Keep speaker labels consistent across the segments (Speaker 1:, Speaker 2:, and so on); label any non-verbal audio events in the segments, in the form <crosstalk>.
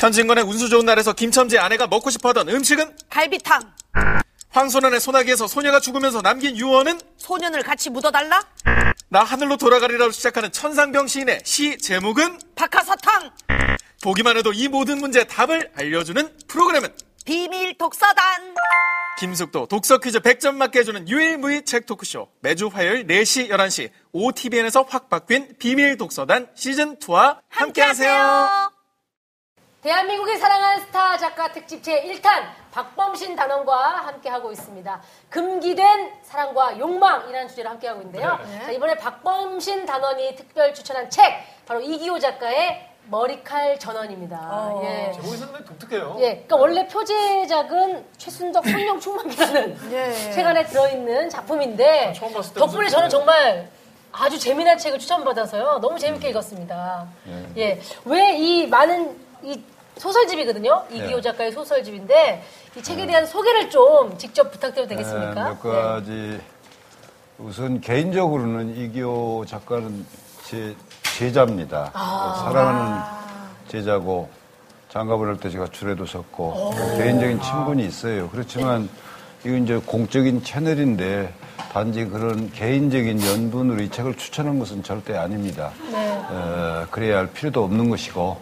Speaker 1: 현진건의 운수 좋은 날에서 김첨지 아내가 먹고 싶어하던 음식은
Speaker 2: 갈비탕.
Speaker 1: 황소년의 소나기에서 소녀가 죽으면서 남긴 유언은
Speaker 2: 소년을 같이 묻어달라.
Speaker 1: 나 하늘로 돌아가리라로 시작하는 천상병 시인의 시 제목은
Speaker 2: 박하사탕.
Speaker 1: 보기만 해도 이 모든 문제의 답을 알려주는 프로그램은
Speaker 2: 비밀 독서단.
Speaker 1: 김숙도 독서 퀴즈 100점 맞게 해주는 유일무이 책 토크쇼 매주 화요일 4시 11시 OTBN에서 확 바뀐 비밀 독서단 시즌2와 함께하세요.
Speaker 3: 대한민국의 사랑하는 스타 작가 특집 제1탄 박범신 단원과 함께하고 있습니다. 금기된 사랑과 욕망이라는 주제로 함께하고 있는데요. 자, 이번에 박범신 단원이 특별 추천한 책 바로 이기호 작가의 머리칼 전원입니다. 예.
Speaker 4: 제목이 상당히 독특해요.
Speaker 3: 예, 그러니까 원래 표제작은 최순덕 성령 충만이라는
Speaker 2: 예.
Speaker 3: 책 안에 들어있는 작품인데
Speaker 4: 처음 봤을 때
Speaker 3: 덕분에 저는 정말 아주 재미난 책을 추천받아서요 너무 재밌게 읽었습니다. 예, 왜 이 많은 이 소설집이거든요 이기호
Speaker 5: 예.
Speaker 3: 작가의 소설집인데 이 책에 대한 소개를 좀 직접 부탁드려도 되겠습니까?
Speaker 5: 네, 몇 가지 우선 개인적으로는 이기호 작가는 제 제자입니다. 사랑하는 제자고 장가볼 할때 제가 줄에도 섰고 개인적인 친분이 있어요. 그렇지만 이건 이제 공적인 채널인데 단지 그런 개인적인 연분으로 이 책을 추천한 것은 절대 아닙니다. 어, 그래야 할 필요도 없는 것이고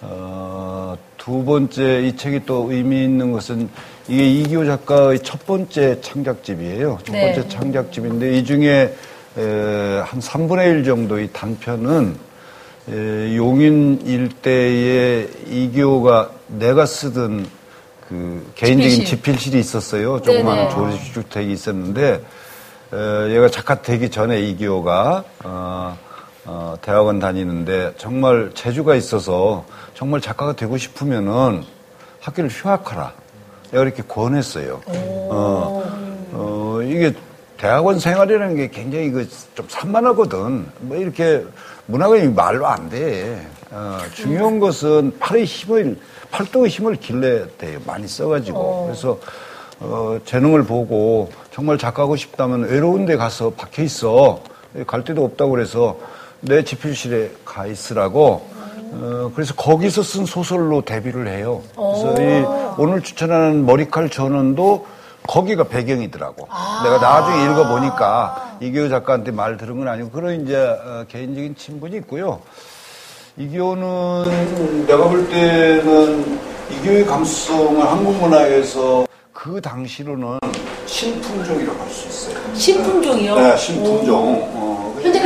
Speaker 5: 어, 두 번째 이 책이 또 의미 있는 것은 이게 이기호 작가의 첫 번째 창작집이에요. 첫
Speaker 3: 네.
Speaker 5: 번째 창작집인데 이 중에 에, 한 3분의 1 정도의 단편은 에, 용인 일대에 이기호가 내가 쓰던 그 개인적인
Speaker 3: 집필실.
Speaker 5: 집필실이 있었어요. 조그마한. 조립주택이 있었는데 에, 얘가 작가 되기 전에 이기호가 어, 어, 대학원 다니는데 정말 재주가 있어서 정말 작가가 되고 싶으면은 학교를 휴학하라. 내가 이렇게 권했어요. 어, 어, 이게 대학원 생활이라는 게 굉장히 그좀 산만하거든. 뭐 이렇게 문학은 말로 안 돼. 어, 중요한 것은 팔의 힘을, 팔뚝의 힘을 길러야 돼요. 많이 써가지고. 그래서, 어, 재능을 보고 정말 작가하고 싶다면 외로운 데 가서 박혀 있어. 갈 데도 없다고 그래서 내 집필실에 가 있으라고 어, 그래서 거기서 쓴 소설로 데뷔를 해요. 그래서 이 오늘 추천하는 머리칼 전원도 거기가 배경이더라고. 내가 나중에 읽어보니까 이기호 작가한테 말 들은 건 아니고 그런 이제 어, 개인적인 친분이 있고요. 이기호는 내가 볼 때는 이기호의 감수성을 한국 문화에서 그 당시로는 신품종이라고 할 수 있어요.
Speaker 3: 신품종이요?
Speaker 5: 네, 신품종.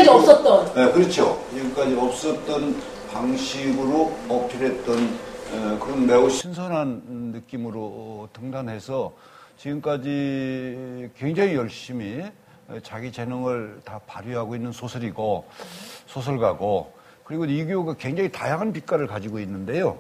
Speaker 5: 어,
Speaker 3: 현재까지 없었던.
Speaker 5: 네, 그렇죠. 지금까지 없었던 방식으로 어필했던 에, 그런 매우 신선한 느낌으로 등단해서 지금까지 굉장히 열심히 자기 재능을 다 발휘하고 있는 소설이고 소설가고 그리고 이기호가 굉장히 다양한 빛깔을 가지고 있는데요.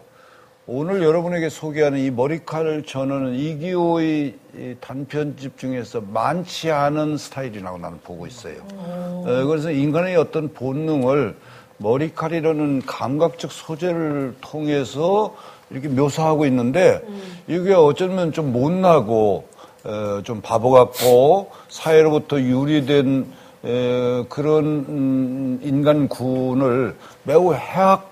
Speaker 5: 오늘 여러분에게 소개하는 이 머리칼 전원은 이기호의 이 단편집 중에서 많지 않은 스타일이라고 나는 보고 있어요. 어, 그래서 인간의 어떤 본능을 머리칼이라는 감각적 소재를 통해서 이렇게 묘사하고 있는데 이게 어쩌면 좀 못나고 어, 좀 바보 같고 사회로부터 유리된 에, 그런 음, 인간군을 매우 해악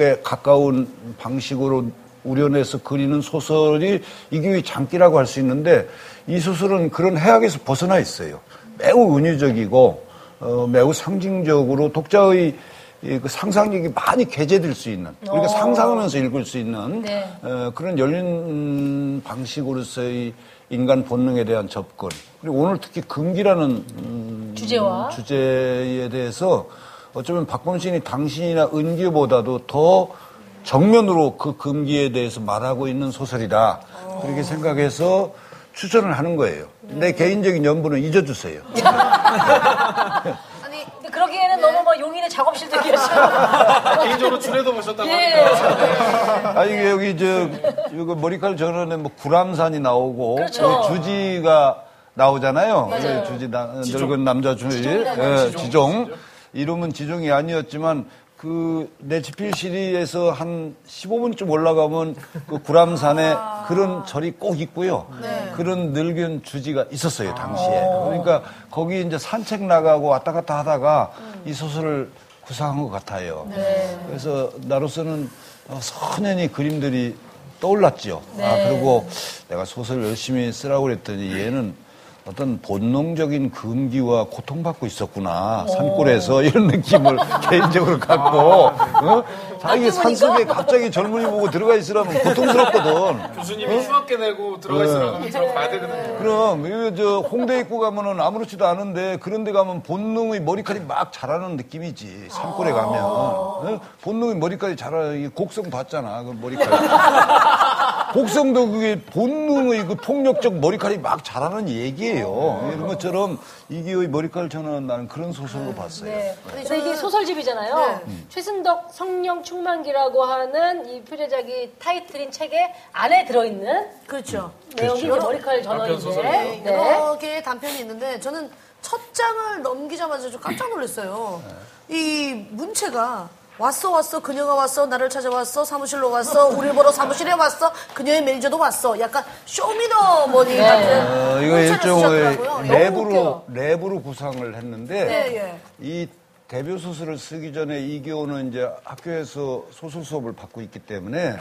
Speaker 5: 에 가까운 방식으로 우려내서 그리는 소설이 이게 장기라고 할 수 있는데 이 소설은 그런 해악에서 벗어나 있어요. 매우 은유적이고 어, 매우 상징적으로 독자의 이그 상상력이 많이 개재될 수 있는 우리가 상상하면서 읽을 수 있는
Speaker 3: 네.
Speaker 5: 어, 그런 열린 음, 방식으로서의 인간 본능에 대한 접근 그리고 오늘 특히 금기라는 음,
Speaker 3: 주제와
Speaker 5: 주제에 대해서 어쩌면 박범신이 당신이나 은기보다도 더 정면으로 그 금기에 대해서 말하고 있는 소설이다. 그렇게 생각해서 추천을 하는 거예요. 내 개인적인 연분은 잊어주세요. <laughs>
Speaker 3: 아니 근데 그러기에는 너무 막 용인의 작업실 느껴져. <laughs>
Speaker 1: 개인적으로 줄에도 보셨다고
Speaker 3: 예.
Speaker 1: 하니까
Speaker 5: 아, 이게 여기 저, 이거 머리칼 전원에 뭐 구람산이 나오고,
Speaker 3: 그렇죠.
Speaker 5: 그 주지가 나오잖아요.
Speaker 3: 맞아요.
Speaker 5: 그 주지, 나, 늙은 남자 주지. 예, 지종. 이름은 지종이 아니었지만, 그, 내 집필실에서 한 15분쯤 올라가면 그 구람산에 그런 절이 꼭 있고요. 그런 늙은 주지가 있었어요, 당시에. 그러니까 거기 이제 산책 나가고 왔다 갔다 하다가 이 소설을 구상한 것 같아요. 그래서 나로서는 어, 선연히 그림들이 떠올랐죠. 아,
Speaker 3: 네.
Speaker 5: 그리고 내가 소설 열심히 쓰라고 그랬더니 얘는 어떤 본능적인 금기와 고통받고 있었구나. 산골에서 <laughs> 이런 느낌을 <laughs> 개인적으로 갖고, 어? 자기 산속에 갑자기 젊은이 보고 들어가 있으라면 고통스럽거든. <laughs>
Speaker 1: 교수님이 휴학계 내고 들어가 있으라고 하면 들어가야 되거든요.
Speaker 5: 그럼 이거 저 홍대 입구 가면은 아무렇지도 않은데 그런 데 가면 본능의 머리카락이 막 자라는 느낌이지 산골에 가면 어? 본능의 머리카락이 자라 이 곡성 봤잖아 그 머리카락 <laughs> 곡성도 그게 본능의 그 폭력적 머리카락이 막 자라는 얘기예요 이런 것처럼 이기의 머리카락 저는 나는 그런 소설로 봤어요
Speaker 3: 네.
Speaker 2: 근데
Speaker 3: 근데 이게
Speaker 2: 저는-
Speaker 3: 소설집이잖아요.
Speaker 2: 네.
Speaker 3: 최순덕 성령 충만기라고 하는 이 표제작이 타이틀인 책에 안에 들어있는
Speaker 2: 그렇죠.
Speaker 3: 내용이 이제 머리칼 전원인데.
Speaker 1: 소설이에요.
Speaker 2: 네.
Speaker 3: 네.
Speaker 2: 여러 개의 단편이 있는데 저는 첫 장을 넘기자마자 좀 깜짝 놀랐어요. 이 문체가 왔어 왔어 그녀가 왔어 나를 찾아왔어 사무실로 왔어 우리를 보러 사무실에 왔어 그녀의 매니저도 왔어 약간 쇼미더머니 같은
Speaker 5: 어, 이거 일종의 랩으로. 랩으로 구상을 했는데
Speaker 2: 네, 예.
Speaker 5: 이 데뷔 소설을 쓰기 전에 이기호는 이제 학교에서 소설 수업을 받고 있기 때문에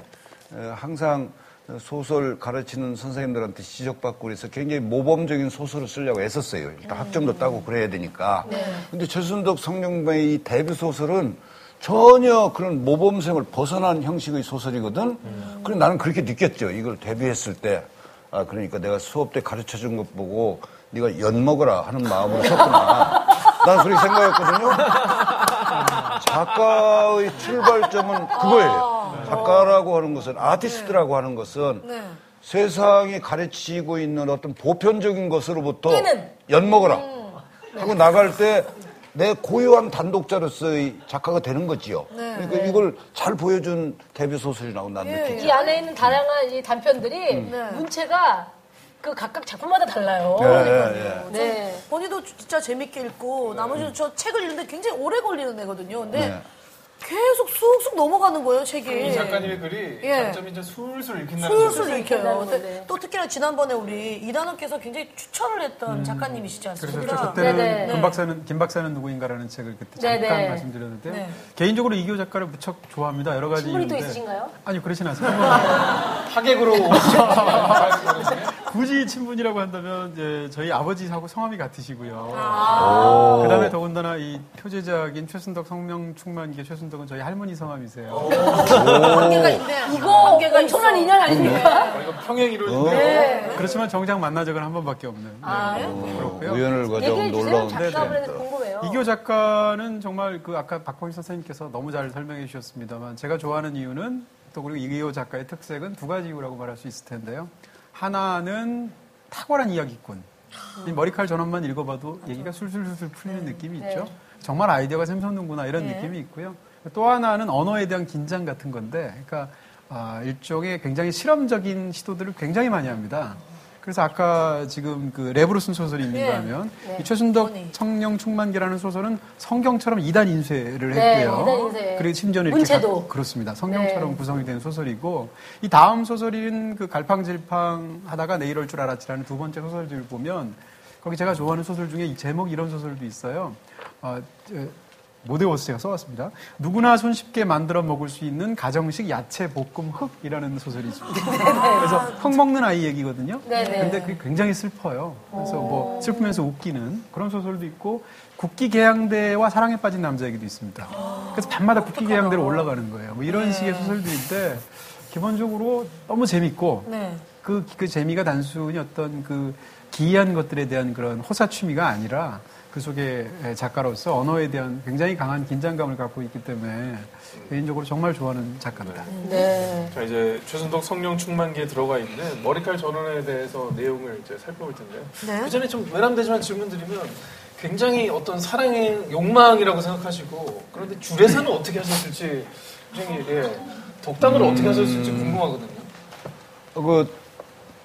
Speaker 5: 어, 항상 소설 가르치는 선생님들한테 지적받고 그래서 굉장히 모범적인 소설을 쓰려고 애썼어요. 일단 학점도 따고 그래야 되니까. 근데 최순덕 성령배의 이 데뷔 소설은 전혀 그런 모범생을 벗어난 형식의 소설이거든. 그래 나는 그렇게 느꼈죠. 이걸 데뷔했을 때. 아, 그러니까 내가 수업 때 가르쳐 준 것 보고 네가 연 먹어라 하는 마음으로 썼구나. 난 그렇게 생각했거든요. 작가의 출발점은 그거예요. 작가라고 하는 것은, 아티스트라고 하는 것은
Speaker 2: 네.
Speaker 5: 세상이 가르치고 있는 어떤 보편적인 것으로부터. 연 먹어라 하고 나갈 때 내 고유한 단독자로서의 작가가 되는 거지요. 그러니까 이걸 잘 보여준 데뷔 소설이라고 난 느끼죠.
Speaker 3: 이 안에 있는 다양한 이 단편들이
Speaker 2: 네.
Speaker 3: 문체가 그 각각 작품마다 달라요.
Speaker 5: 예, 예, 예.
Speaker 3: 네.
Speaker 2: 본인도 진짜 재밌게 읽고 나머지는 저 책을 읽는데 굉장히 오래 걸리는 애거든요. 근데
Speaker 5: 네.
Speaker 2: 계속 쑥쑥 넘어가는 거예요, 책이.
Speaker 1: 이 작가님의 글이
Speaker 2: 예.
Speaker 1: 단점이 이제 술술 읽힌다는
Speaker 2: 술술. 읽혀요. 근데. 또 특히나 지난번에 우리 이단원께서 굉장히 추천을 했던 작가님이시지
Speaker 4: 그래서
Speaker 2: 않습니까?
Speaker 4: 저 그때는
Speaker 3: 네네.
Speaker 4: 김 박사는 김 박사는 누구인가라는 책을 그때 잠깐
Speaker 3: 네네.
Speaker 4: 말씀드렸는데요.
Speaker 2: 네.
Speaker 4: 개인적으로 이기호 작가를 무척 좋아합니다. 여러 가지
Speaker 3: 신분이 또
Speaker 4: 이유인데.
Speaker 3: 있으신가요?
Speaker 4: 아니요 그렇진 않습니다. <laughs>
Speaker 1: 하객으로
Speaker 4: 굳이 친분이라고 한다면 이제 저희 아버지하고 성함이 같으시고요. 그 이 표제작인 최순덕 성명 충만기 최순덕은 저희 할머니 성함이세요.
Speaker 2: 관계가 있네.
Speaker 3: 이거
Speaker 2: 관계가
Speaker 3: 엄청난
Speaker 2: 있어.
Speaker 3: 인연 아닙니까?
Speaker 1: 이거 평행 이루어진
Speaker 3: 네.
Speaker 4: 그렇지만 정작 만난 적은 한 번밖에 없는.
Speaker 3: 아,
Speaker 4: 그렇고요.
Speaker 5: 우연을 가져온
Speaker 3: 얘기해 주세요.
Speaker 5: 놀라운
Speaker 3: 작가분에
Speaker 5: 네.
Speaker 3: 궁금해요.
Speaker 4: 이기호 작가는 정말 그 아까 박범희 선생님께서 너무 잘 설명해 주셨습니다만 제가 좋아하는 이유는 또 그리고 이기호 작가의 특색은 두 가지 이유라고 말할 수 있을 텐데요. 하나는 탁월한 이야기꾼. 이 머리칼 전원만 읽어봐도 얘기가 술술술술 풀리는 느낌이
Speaker 3: 네.
Speaker 4: 있죠. 정말 아이디어가 샘솟는구나 이런
Speaker 2: 네.
Speaker 4: 느낌이 있고요. 또 하나는 언어에 대한 긴장 같은 건데, 그러니까 아, 일종의 굉장히 실험적인 시도들을 굉장히 많이 합니다. 그래서 아까 지금 그 랩으로 쓴 소설이 있는가
Speaker 2: 네.
Speaker 4: 하면
Speaker 3: 네.
Speaker 4: 이 최순덕
Speaker 2: 뭐니?
Speaker 4: 청령 충만기라는 소설은 성경처럼 이단 인쇄를
Speaker 3: 네,
Speaker 4: 했고요.
Speaker 3: 이단 인쇄.
Speaker 4: 그리고 심지어는 이렇게
Speaker 3: 문체도.
Speaker 4: 각- 그렇습니다. 성경처럼
Speaker 3: 네.
Speaker 4: 구성이 된 소설이고 이 다음 소설인 그 갈팡질팡 하다가 내일 올줄 알았지라는 두 번째 소설들을 보면 거기 제가 좋아하는 소설 중에 이 제목 이런 소설도 있어요. 어, 저, 모데오스 제가 써왔습니다. 누구나 손쉽게 만들어 먹을 수 있는 가정식 야채 볶음 흙이라는 소설이 있습니다. <laughs> 그래서 흙 먹는 아이 얘기거든요.
Speaker 3: 네네.
Speaker 4: 근데 그게 굉장히 슬퍼요. 그래서 뭐 슬프면서 웃기는 그런 소설도 있고 국기 개양대와 사랑에 빠진 남자 얘기도 있습니다. 그래서 밤마다 국기 개양대로 올라가는 거예요. 뭐 이런 식의 소설들인데 기본적으로 너무 재밌고
Speaker 2: 네.
Speaker 4: 그, 그 재미가 단순히 어떤 그 기이한 것들에 대한 그런 호사취미가 아니라 그 속에 작가로서 언어에 대한 굉장히 강한 긴장감을 갖고 있기 때문에 개인적으로 정말 좋아하는 작가입니다.
Speaker 3: 네.
Speaker 1: 자 이제 최순덕 성령 충만기에 들어가 있는 머리칼 전원에 대해서 내용을 이제 살펴볼 텐데요.
Speaker 2: 네.
Speaker 1: 그 전에 좀 외람되지만 질문 드리면 굉장히 어떤 사랑의 욕망이라고 생각하시고 그런데 줄에서는 어떻게 하셨을지 굉장히 예, 독담을 어떻게 하셨을지 궁금하거든요.
Speaker 5: 어, 그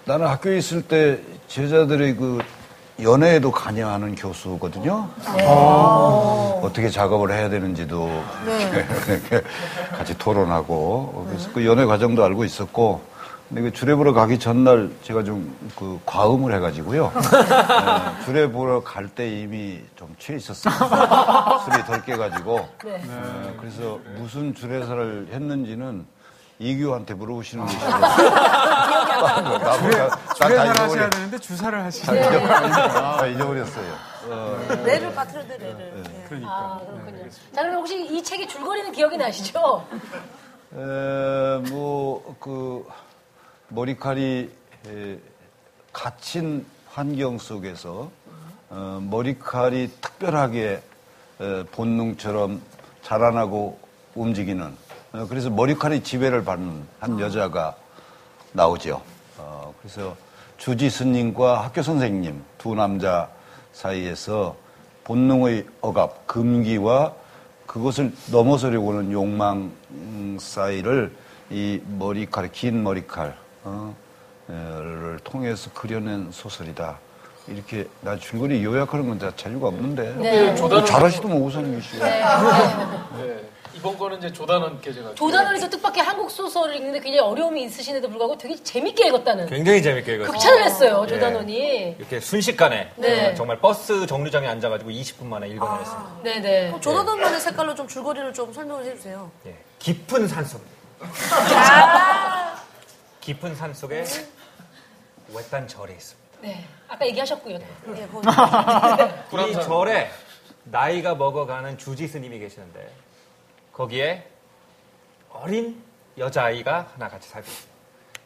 Speaker 5: 나는 학교에 있을 때 제자들의 그 연애에도 관여하는 교수거든요. 어떻게 작업을 해야 되는지도 이렇게 <laughs> 같이 토론하고 그래서 그 연애 과정도 알고 있었고 근데 그 주례 보러 가기 전날 제가 좀 그 과음을 해가지고요. <laughs> 네, 주례 보러 갈 때 이미 좀 취해 있었어요. <laughs> 술이 덜 깨가지고
Speaker 3: 네.
Speaker 5: 네, 그래서 무슨 주례사를 했는지는 이규한테 물어보시는 것이고. 나보다
Speaker 4: 주례사를
Speaker 5: 다
Speaker 4: 하셔야 되는데 주사를.
Speaker 5: 잊어버렸- 다 잊어버렸어요.
Speaker 2: 뇌를 빠뜨려야 돼, 뇌를. 예.
Speaker 4: 그러니까.
Speaker 3: 아, 그렇군요. 자, 그럼 혹시 이 책의 줄거리는 기억이 나시죠?
Speaker 5: 에, 뭐, 그, 머리칼이 에, 갇힌 환경 속에서 어, 머리칼이 특별하게 에, 본능처럼 자라나고 움직이는 어, 그래서 머리칼이 지배를 받는 한 여자가 나오죠. 어, 그래서 주지 스님과 학교 선생님 두 남자 사이에서 본능의 억압, 금기와 그것을 넘어서려고 하는 욕망 음, 사이를 이 머리칼, 긴 머리칼, 어, 를 통해서 그려낸 소설이다. 이렇게 나 줄거리 요약하는 건 다 자유가 없는데
Speaker 3: 네.
Speaker 5: 뭐 잘하시더만 오상미 씨.
Speaker 1: 네. 이번 거는 이제 조단원 계제가.
Speaker 3: 조단원이 그 뜻밖의 한국 소설을 읽는데 굉장히 어려움이 있으신데도 불구하고 되게 재밌게 읽었다는
Speaker 6: 굉장히 재밌게 읽었어요.
Speaker 3: 극찬을 했어요,
Speaker 6: 예.
Speaker 3: 조단원이.
Speaker 6: 이렇게 순식간에
Speaker 3: 네.
Speaker 6: 어, 정말 버스 정류장에 앉아가지고 20분 만에 읽어내렸습니다.
Speaker 3: 네네.
Speaker 2: 그럼 조나단만의 색깔로 좀 줄거리를 좀 설명을 해주세요.
Speaker 6: 예. 깊은 산 속. 깊은 산 속에 외딴 절이 있습니다.
Speaker 3: 네. 아까 얘기하셨고요.
Speaker 2: 예, 거기.
Speaker 6: 이 절에 나이가 먹어가는 주지 스님이 계시는데 거기에 어린 여자아이가 하나 같이 살고 있습니다.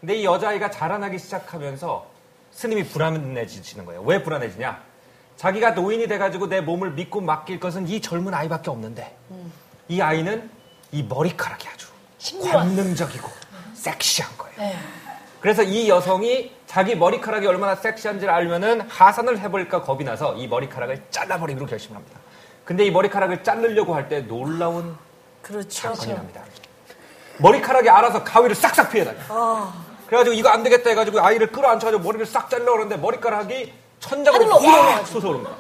Speaker 6: 근데 이 여자아이가 자라나기 시작하면서 스님이 불안해지시는 거예요. 왜 불안해지냐? 자기가 노인이 돼가지고 내 몸을 믿고 맡길 것은 이 젊은 아이밖에 없는데 이 아이는 이 머리카락이 아주
Speaker 3: 신기한.
Speaker 6: 관능적이고 섹시한 거예요.
Speaker 3: 네.
Speaker 6: 그래서 이 여성이 자기 머리카락이 얼마나 섹시한지를 알면은 하산을 해버릴까 겁이 나서 이 머리카락을 잘라버리기로 결심을 합니다. 근데 이 머리카락을 자르려고 할 때 놀라운
Speaker 2: 그렇죠.
Speaker 6: 사건이 납니다. 머리카락이 알아서 가위를 싹싹 피해다녀. 그래가지고 이거 안 되겠다 해가지고 아이를 끌어안혀가지고 머리를 싹 자르려고 그러는데 머리카락이 천장으로 확 솟아오른 거야.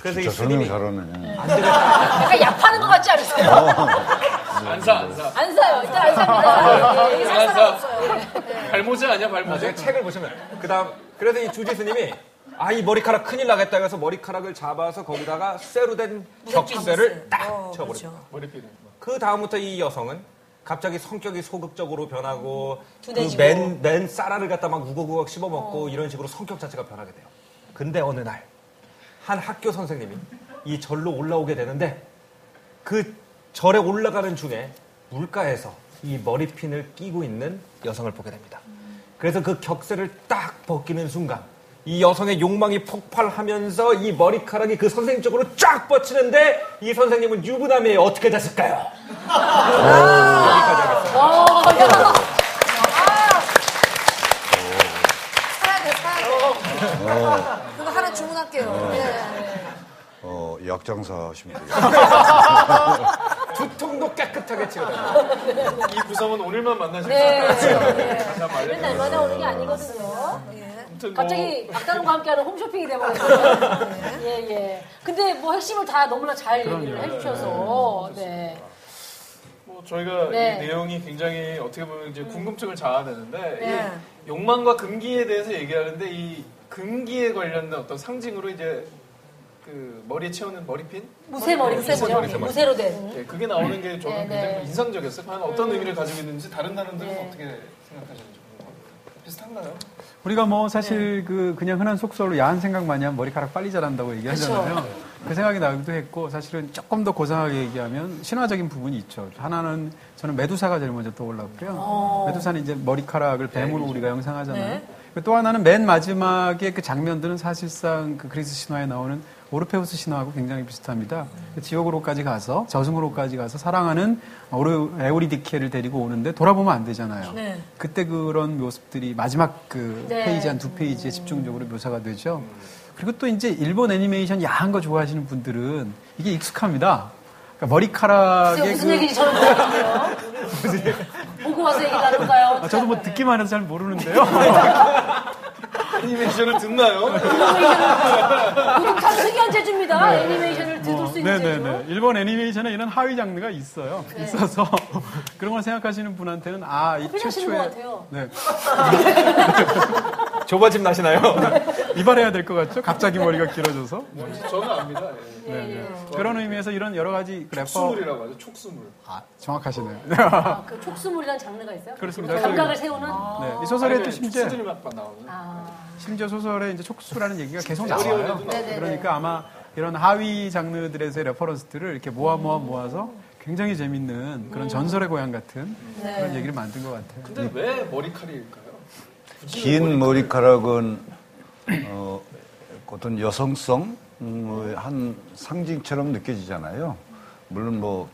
Speaker 6: 그래서 이 스님이
Speaker 5: 잘하네.
Speaker 3: 약간 약 파는 것 같지 않으세요?
Speaker 1: 안 사, 안 사.
Speaker 3: 안 사요. 일단 안 삽니다. 예, 여기 살 사람
Speaker 1: 안사.
Speaker 3: 없어요.
Speaker 1: 발모제 아니야, 발모제?
Speaker 6: 나중에 책을 보시면 그 다음 그래서 이 주지 스님이 아 이 머리카락 큰일 나겠다 해서 머리카락을 잡아서 거기다가 쇠로 된 격쇠를 딱
Speaker 2: 어,
Speaker 6: 쳐버립니다.
Speaker 2: 그렇죠.
Speaker 1: 머리핀은.
Speaker 6: 그 다음부터 이 여성은 갑자기 성격이 소극적으로 변하고. 그맨 맨 쌀알을 갖다 막 우걱우걱 씹어먹고 이런 식으로 성격 자체가 변하게 돼요. 근데 어느 날 한 학교 선생님이 이 절로 올라오게 되는데 그 절에 올라가는 중에 물가에서 이 머리핀을 끼고 있는 여성을 보게 됩니다. 그래서 그 격쇠를 딱 벗기는 순간 이 여성의 욕망이 폭발하면서 이 머리카락이 그 선생님 쪽으로 쫙 뻗치는데 이 선생님은 유부남이에요. 어떻게 됐을까요?
Speaker 3: 어,
Speaker 2: 사야 돼. 그거 하나 주문할게요. 예.
Speaker 5: 어, 약장사 하시면 돼요. <laughs>
Speaker 6: 두통도 깨끗하게 치료됩니다.
Speaker 1: 이 구성은 오늘만 만나실
Speaker 3: 네.
Speaker 1: 수 있어요.
Speaker 3: 네.
Speaker 1: 한번 알려드리겠습니다.
Speaker 3: 맨날 만에 오는 게 아니거든요.
Speaker 1: 뭐
Speaker 3: 갑자기 박다름과 함께하는 홈쇼핑이 돼버렸어요. <laughs> 예, 예. 근데 뭐 핵심을 다 너무나 잘 얘기를 해주셔서, 네.
Speaker 1: 뭐 저희가
Speaker 3: 네.
Speaker 1: 이 내용이 굉장히 어떻게 보면 이제 궁금증을 자아내는데
Speaker 2: 네.
Speaker 1: 이 욕망과 금기에 대해서 얘기하는데 이 금기에 관련된 어떤 상징으로 이제 그 머리에 채우는 머리핀
Speaker 3: 무쇠 머리, 무쇠 머리.
Speaker 6: 무쇠머리.
Speaker 3: 무쇠로 된.
Speaker 1: 예, 그게 나오는 게 저는
Speaker 3: 네,
Speaker 1: 굉장히
Speaker 3: 네.
Speaker 1: 인상적이었어요. 과연 어떤 의미를 가지고 있는지 다른 단원들은
Speaker 3: 네.
Speaker 1: 어떻게 생각하시는지 궁금합니다. 비슷한가요?
Speaker 4: 우리가 뭐 사실 그 그냥 흔한 속설로 야한 생각 많이 하면 머리카락 빨리 자란다고 얘기하잖아요. 그 생각이 나기도 했고 사실은 조금 더 고상하게 얘기하면 신화적인 부분이 있죠. 하나는 저는 메두사가 제일 먼저 떠올랐고요. 메두사는 이제 머리카락을 뱀으로 우리가 연상하잖아요.
Speaker 2: 네.
Speaker 4: 또 하나는 맨 마지막에 그 장면들은 사실상 그 그리스 신화에 나오는 오르페우스 신화하고 굉장히 비슷합니다. 그 지옥으로까지 가서 저승으로까지 가서 사랑하는 오르, 에우리디케를 데리고 오는데 돌아보면 안 되잖아요.
Speaker 2: 네.
Speaker 4: 그때 그런 모습들이 마지막 그
Speaker 3: 네.
Speaker 4: 페이지 한 두 페이지에 집중적으로 묘사가 되죠. 그리고 또 이제 일본 애니메이션 야한 거 좋아하시는 분들은 이게 익숙합니다. 그러니까 머리카락에
Speaker 3: 무슨
Speaker 4: 그-
Speaker 3: 얘기인지 저는 모르겠네요. <laughs> 보고 와서 얘기 나눌까요?
Speaker 4: 아, 저도 뭐 듣기만 해도 잘 모르는데요. <laughs>
Speaker 1: 애니메이션을 듣나요?
Speaker 3: 요즘 참 특이한 재주입니다. 애니메이션을 듣을 수 있는.
Speaker 4: 네. 네네네. 일본 애니메이션에 이런 하위 장르가 있어요.
Speaker 3: 네.
Speaker 4: 있어서 <laughs> 그런 걸 생각하시는 분한테는 아, 이
Speaker 3: 하시는
Speaker 4: 최초의
Speaker 3: 것 같아요.
Speaker 4: 네. <laughs>
Speaker 6: 조바심 나시나요? <laughs>
Speaker 4: 이발해야 될 것 같죠? 갑자기 머리가 길어져서.
Speaker 1: 저는 압니다. 예.
Speaker 4: 네, 네. 그런 의미에서 이런 여러 가지 그 래퍼.
Speaker 1: 촉수물이라고 하죠. 촉수물.
Speaker 4: 아, 정확하시네요.
Speaker 3: 아, 그 촉수물이라는 장르가 있어요?
Speaker 4: 그렇습니다.
Speaker 3: 감각을 세우는?
Speaker 4: 네, 이 소설에 또 심지어
Speaker 1: 촉수들이 막 나오는.
Speaker 3: 아,
Speaker 4: 심지어 소설에 이제 촉수라는 얘기가 계속 나와요.
Speaker 3: 네네네.
Speaker 4: 그러니까 아마 이런 하위 장르들에서의 레퍼런스들을 이렇게 모아 모아 모아서 굉장히 재밌는 그런 전설의 고향 같은 그런 얘기를 만든 것 같아요.
Speaker 1: 근데 왜 머리카락일까요?
Speaker 5: 긴 머리카락은 어, 어떤 여성성 음, 한 상징처럼 느껴지잖아요. 물론 뭐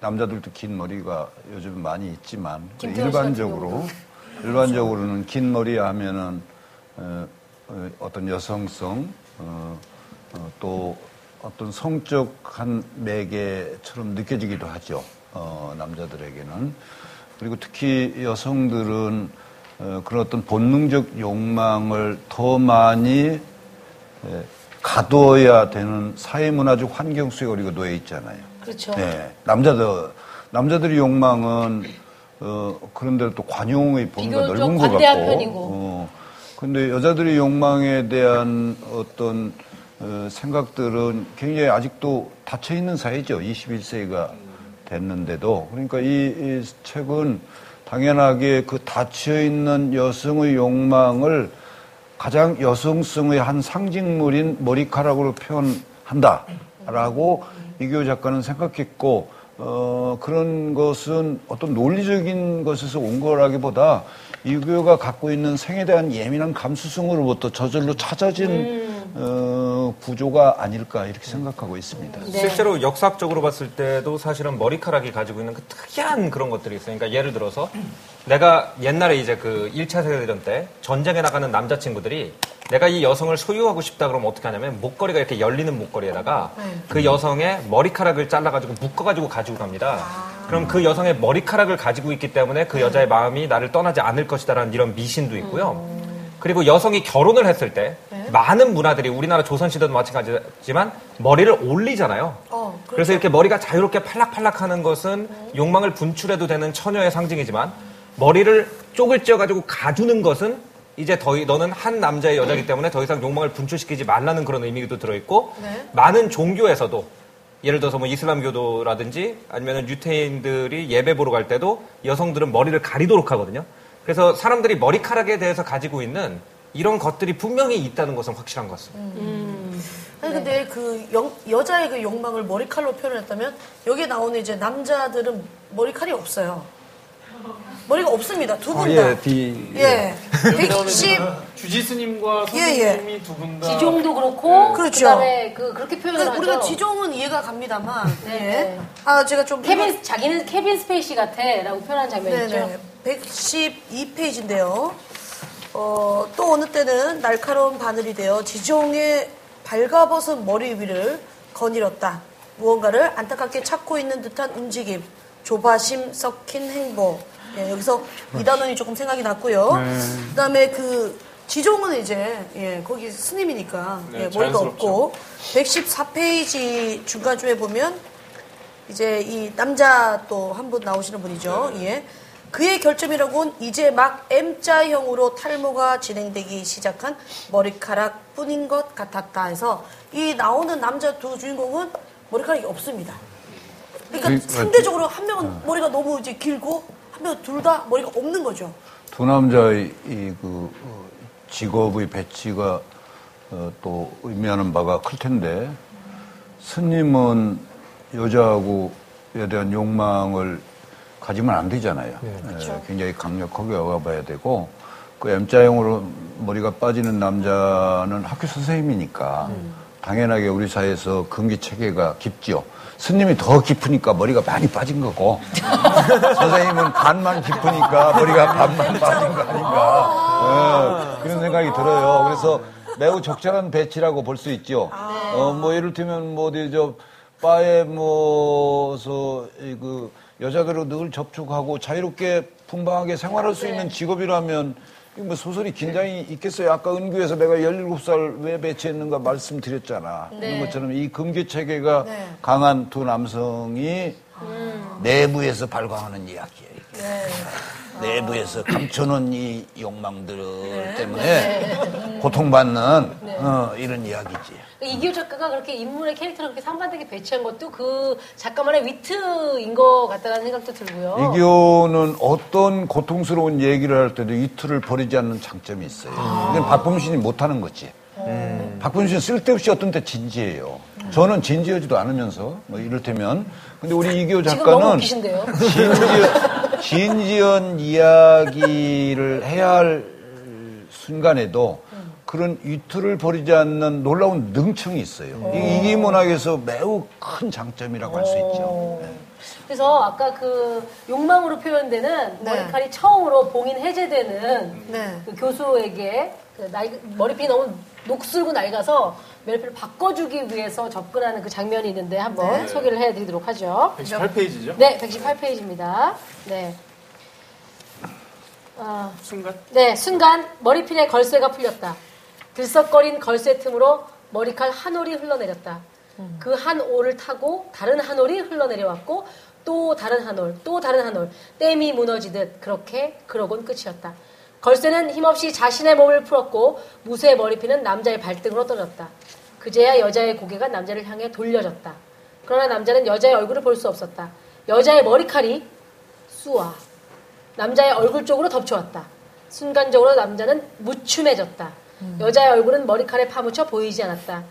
Speaker 5: 남자들도 긴 머리가 요즘 많이 있지만
Speaker 2: 같은
Speaker 5: 일반적으로 일반적으로는 긴 머리 하면은 어, 어, 어떤 여성성 어, 어, 또 어떤 성적한 매개처럼 느껴지기도 하죠. 어, 남자들에게는 그리고 특히 여성들은 어, 그런 어떤 본능적 욕망을 더 많이 에, 가둬야 되는 사회문화적 환경 속에 우리가 놓여 있잖아요.
Speaker 2: 그렇죠.
Speaker 5: 네, 남자들 남자들의 욕망은 어 그런데도 또 관용의 범위가 넓은 것 같고.
Speaker 3: 편이고.
Speaker 5: 어, 근데 여자들의 욕망에 대한 어떤 어, 생각들은 굉장히 아직도 닫혀 있는 사회죠. 21세기가 됐는데도 그러니까 이, 이 책은 당연하게 그 닫혀 있는 여성의 욕망을 가장 여성성의 한 상징물인 머리카락으로 표현한다라고 이교 작가는 생각했고 어, 그런 것은 어떤 논리적인 것에서 온 거라기보다 이교가 갖고 있는 생에 대한 예민한 감수성으로부터 저절로 찾아진 어, 구조가 아닐까 이렇게 생각하고 있습니다.
Speaker 3: 네.
Speaker 6: 실제로 역사적으로 봤을 때도 사실은 머리카락이 가지고 있는 그 특이한 그런 것들이 있어요. 그러니까 예를 들어서 내가 옛날에 이제 그 1차 세계대전 때 전쟁에 나가는 남자친구들이 내가 이 여성을 소유하고 싶다 그러면 어떻게 하냐면 목걸이가 이렇게 열리는 목걸이에다가 그 여성의 머리카락을 잘라가지고 묶어가지고 가지고 갑니다. 그럼 그 여성의 머리카락을 가지고 있기 때문에 그 여자의 마음이 나를 떠나지 않을 것이다라는 이런 미신도 있고요. 그리고 여성이 결혼을 했을 때 많은 문화들이 우리나라 조선시대도 마찬가지지만 머리를 올리잖아요.
Speaker 2: 어, 그렇죠.
Speaker 6: 그래서 이렇게 머리가 자유롭게 팔락팔락 하는 것은 욕망을 분출해도 되는 처녀의 상징이지만 머리를 쪽을 찌어가지고 가두는 것은 이제 더 이- 너는 한 남자의 여자이기 때문에 더 이상 욕망을 분출시키지 말라는 그런 의미도 들어있고
Speaker 2: 네.
Speaker 6: 많은 종교에서도 예를 들어서 뭐 이슬람교도라든지 아니면 유태인들이 예배 보러 갈 때도 여성들은 머리를 가리도록 하거든요. 그래서 사람들이 머리카락에 대해서 가지고 있는 이런 것들이 분명히 있다는 것은 확실한 것 같습니다.
Speaker 2: 아니 근데 그 영- 여자의 그 욕망을 머리칼로 표현했다면 여기에 나오는 이제 남자들은 머리칼이 없어요. 머리가 없습니다. 두분
Speaker 4: 어,
Speaker 2: 다.
Speaker 4: 예, 디,
Speaker 2: 예. 110
Speaker 1: 주지스님과
Speaker 2: 예, 예.
Speaker 1: 선생님이 두분 다.
Speaker 3: 지종도 그렇고,
Speaker 2: 그렇죠.
Speaker 3: 그다음에 그, 그렇게 표현을
Speaker 2: 그
Speaker 3: 하죠.
Speaker 2: 우리가 지종은 이해가 갑니다만.
Speaker 3: 네,
Speaker 2: 예.
Speaker 3: 네.
Speaker 2: 아 제가 좀
Speaker 3: 케빈, 자기는 케빈 스페이시 같아. 라고 표현한 장면이 있죠.
Speaker 2: 네네. 112페이지인데요. 어, 또 어느 때는 날카로운 바늘이 되어 지종의 발가벗은 머리 위를 거닐었다. 무언가를 안타깝게 찾고 있는 듯한 움직임, 조바심 섞인 행보. 예, 여기서 이 단원이 조금 생각이 났고요.
Speaker 4: 네.
Speaker 2: 그다음에 그 지종은 이제 예, 거기 스님이니까
Speaker 1: 네,
Speaker 2: 예, 머리가
Speaker 1: 자연스럽죠.
Speaker 2: 없고 114페이지 중간쯤에 보면 이제 이 남자 또 한 분 나오시는 분이죠. 예. 그의 결점이라고는 이제 막 M자형으로 탈모가 진행되기 시작한 머리카락 뿐인 것 같았다 해서 이 나오는 남자 두 주인공은 머리카락이 없습니다. 그러니까
Speaker 5: 그-
Speaker 2: 상대적으로 한 명은 머리가 너무 이제 길고 한 명은 둘다 머리가 없는 거죠.
Speaker 5: 두 남자의 이 그 직업의 배치가 어, 또 의미하는 바가 클 텐데 스님은 여자하고에 대한 욕망을 가지면 안 되잖아요. 예, 굉장히 강력하게 와봐야 되고 그 M자형으로 머리가 빠지는 남자는 학교 선생님이니까 당연하게 우리 사회에서 금기 체계가 깊죠. 스님이 더 깊으니까 머리가 많이 빠진 거고 <laughs> 선생님은 반만 깊으니까 머리가 반만 빠진 거 아닌가 예, 그런 생각이 들어요. 그래서 매우 적절한 배치라고 볼 수 있죠. 어, 뭐 예를 들면 뭐 어디 저 바에 뭐서 그 여자들로 늘 접촉하고 자유롭게 풍방하게 생활할 수 있는 직업이라면 이거 뭐 소설이 긴장이 있겠어요. 아까 은규에서 내가 17살 왜 배치했는가 말씀드렸잖아. 그런 것처럼 이 금기 체계가
Speaker 2: 네.
Speaker 5: 강한 두 남성이 내부에서 발광하는 이야기예요.
Speaker 2: 네.
Speaker 5: 내부에서 감춰놓은 이 욕망들 때문에 고통받는 어, 이런 이야기지.
Speaker 3: 이기호 작가가 그렇게 인물의 캐릭터를 그렇게 상반되게 배치한 것도 그 작가만의 위트인 것 같다는 생각도 들고요.
Speaker 5: 이교는 어떤 고통스러운 얘기를 할 때도 이 틀을 버리지 않는 장점이 있어요. 이건 박범신이 못하는 거지. 박범신 쓸데없이 어떤 때 진지해요. 저는 진지하지도 않으면서 뭐 이를테면 근데 우리
Speaker 3: 너무
Speaker 5: 작가는. 진지한, 진지한 이야기를 해야 할 순간에도 그런 위트를 버리지 않는 놀라운 능청이 있어요. 이 이기 문학에서 매우 큰 장점이라고 할 수 있죠. 네.
Speaker 3: 그래서 아까 그 욕망으로 표현되는
Speaker 2: 네.
Speaker 3: 머리칼이 처음으로 봉인 해제되는
Speaker 2: 네.
Speaker 3: 그 교수에게 그 나이, 머리핀이 너무 녹슬고 낡아서 머리핀을 바꿔주기 위해서 접근하는 그 장면이 있는데 한번
Speaker 2: 네.
Speaker 3: 소개를 해드리도록 하죠.
Speaker 1: 118페이지죠?
Speaker 3: 네, 118페이지입니다. 네. 아,
Speaker 1: 순간.
Speaker 3: 네, 순간 머리핀의 걸쇠가 풀렸다. 들썩거린 걸쇠 틈으로 머리칼 한 올이 흘러내렸다. 그한 올을 타고 다른 한 올이 흘러내려왔고 또 다른 한 올, 또 다른 한 올, 댐이 무너지듯 그렇게 그러곤 끝이었다. 걸쇠는 힘없이 자신의 몸을 풀었고 무쇠의 머리핀은 남자의 발등으로 떨어졌다. 그제야 여자의 고개가 남자를 향해 돌려졌다. 그러나 남자는 여자의 얼굴을 볼 수 없었다. 여자의 머리칼이 쑤아 남자의 얼굴 쪽으로 덮쳐왔다. 순간적으로 남자는 무춤해졌다. 여자의 얼굴은 머리칼에 파묻혀 보이지 않았다.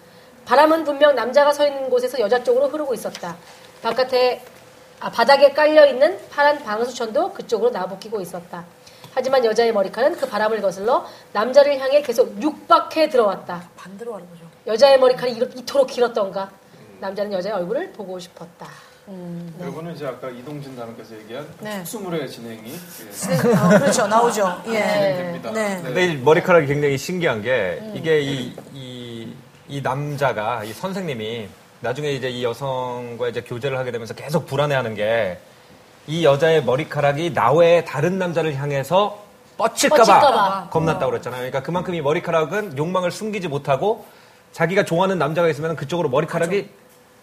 Speaker 3: 바람은 분명 남자가 서 있는 곳에서 여자 쪽으로 흐르고 있었다. 바깥에 아, 바닥에 깔려 있는 파란 방수천도 그쪽으로 나부끼고 있었다. 하지만 여자의 머리칼은 그 바람을 거슬러 남자를 향해 계속 육박해 들어왔다.
Speaker 2: 반대로 하는 거죠.
Speaker 3: 여자의 머리칼이 이렇- 이토록 길었던가? 남자는 여자의 얼굴을 보고 싶었다.
Speaker 1: 이거는 이제 아까 이동진 단원께서 얘기한
Speaker 2: 네.
Speaker 1: 특수물의 진행이 예,
Speaker 2: 어, 그렇죠. 나오죠. <laughs> 예.
Speaker 1: 진행됩니다.
Speaker 2: 네.
Speaker 6: 근데 이 머리카락이 굉장히 신기한 게 이게 이, 이, 이 남자가 이 선생님이 나중에 이제 이 여성과 이제 교제를 하게 되면서 계속 불안해하는 게 이 여자의 머리카락이 나 외에 다른 남자를 향해서 뻗칠까봐
Speaker 3: 뻗칠까봐.
Speaker 6: 겁났다고 그랬잖아요. 그러니까 그만큼 이 머리카락은 욕망을 숨기지 못하고 자기가 좋아하는 남자가 있으면 그쪽으로 머리카락이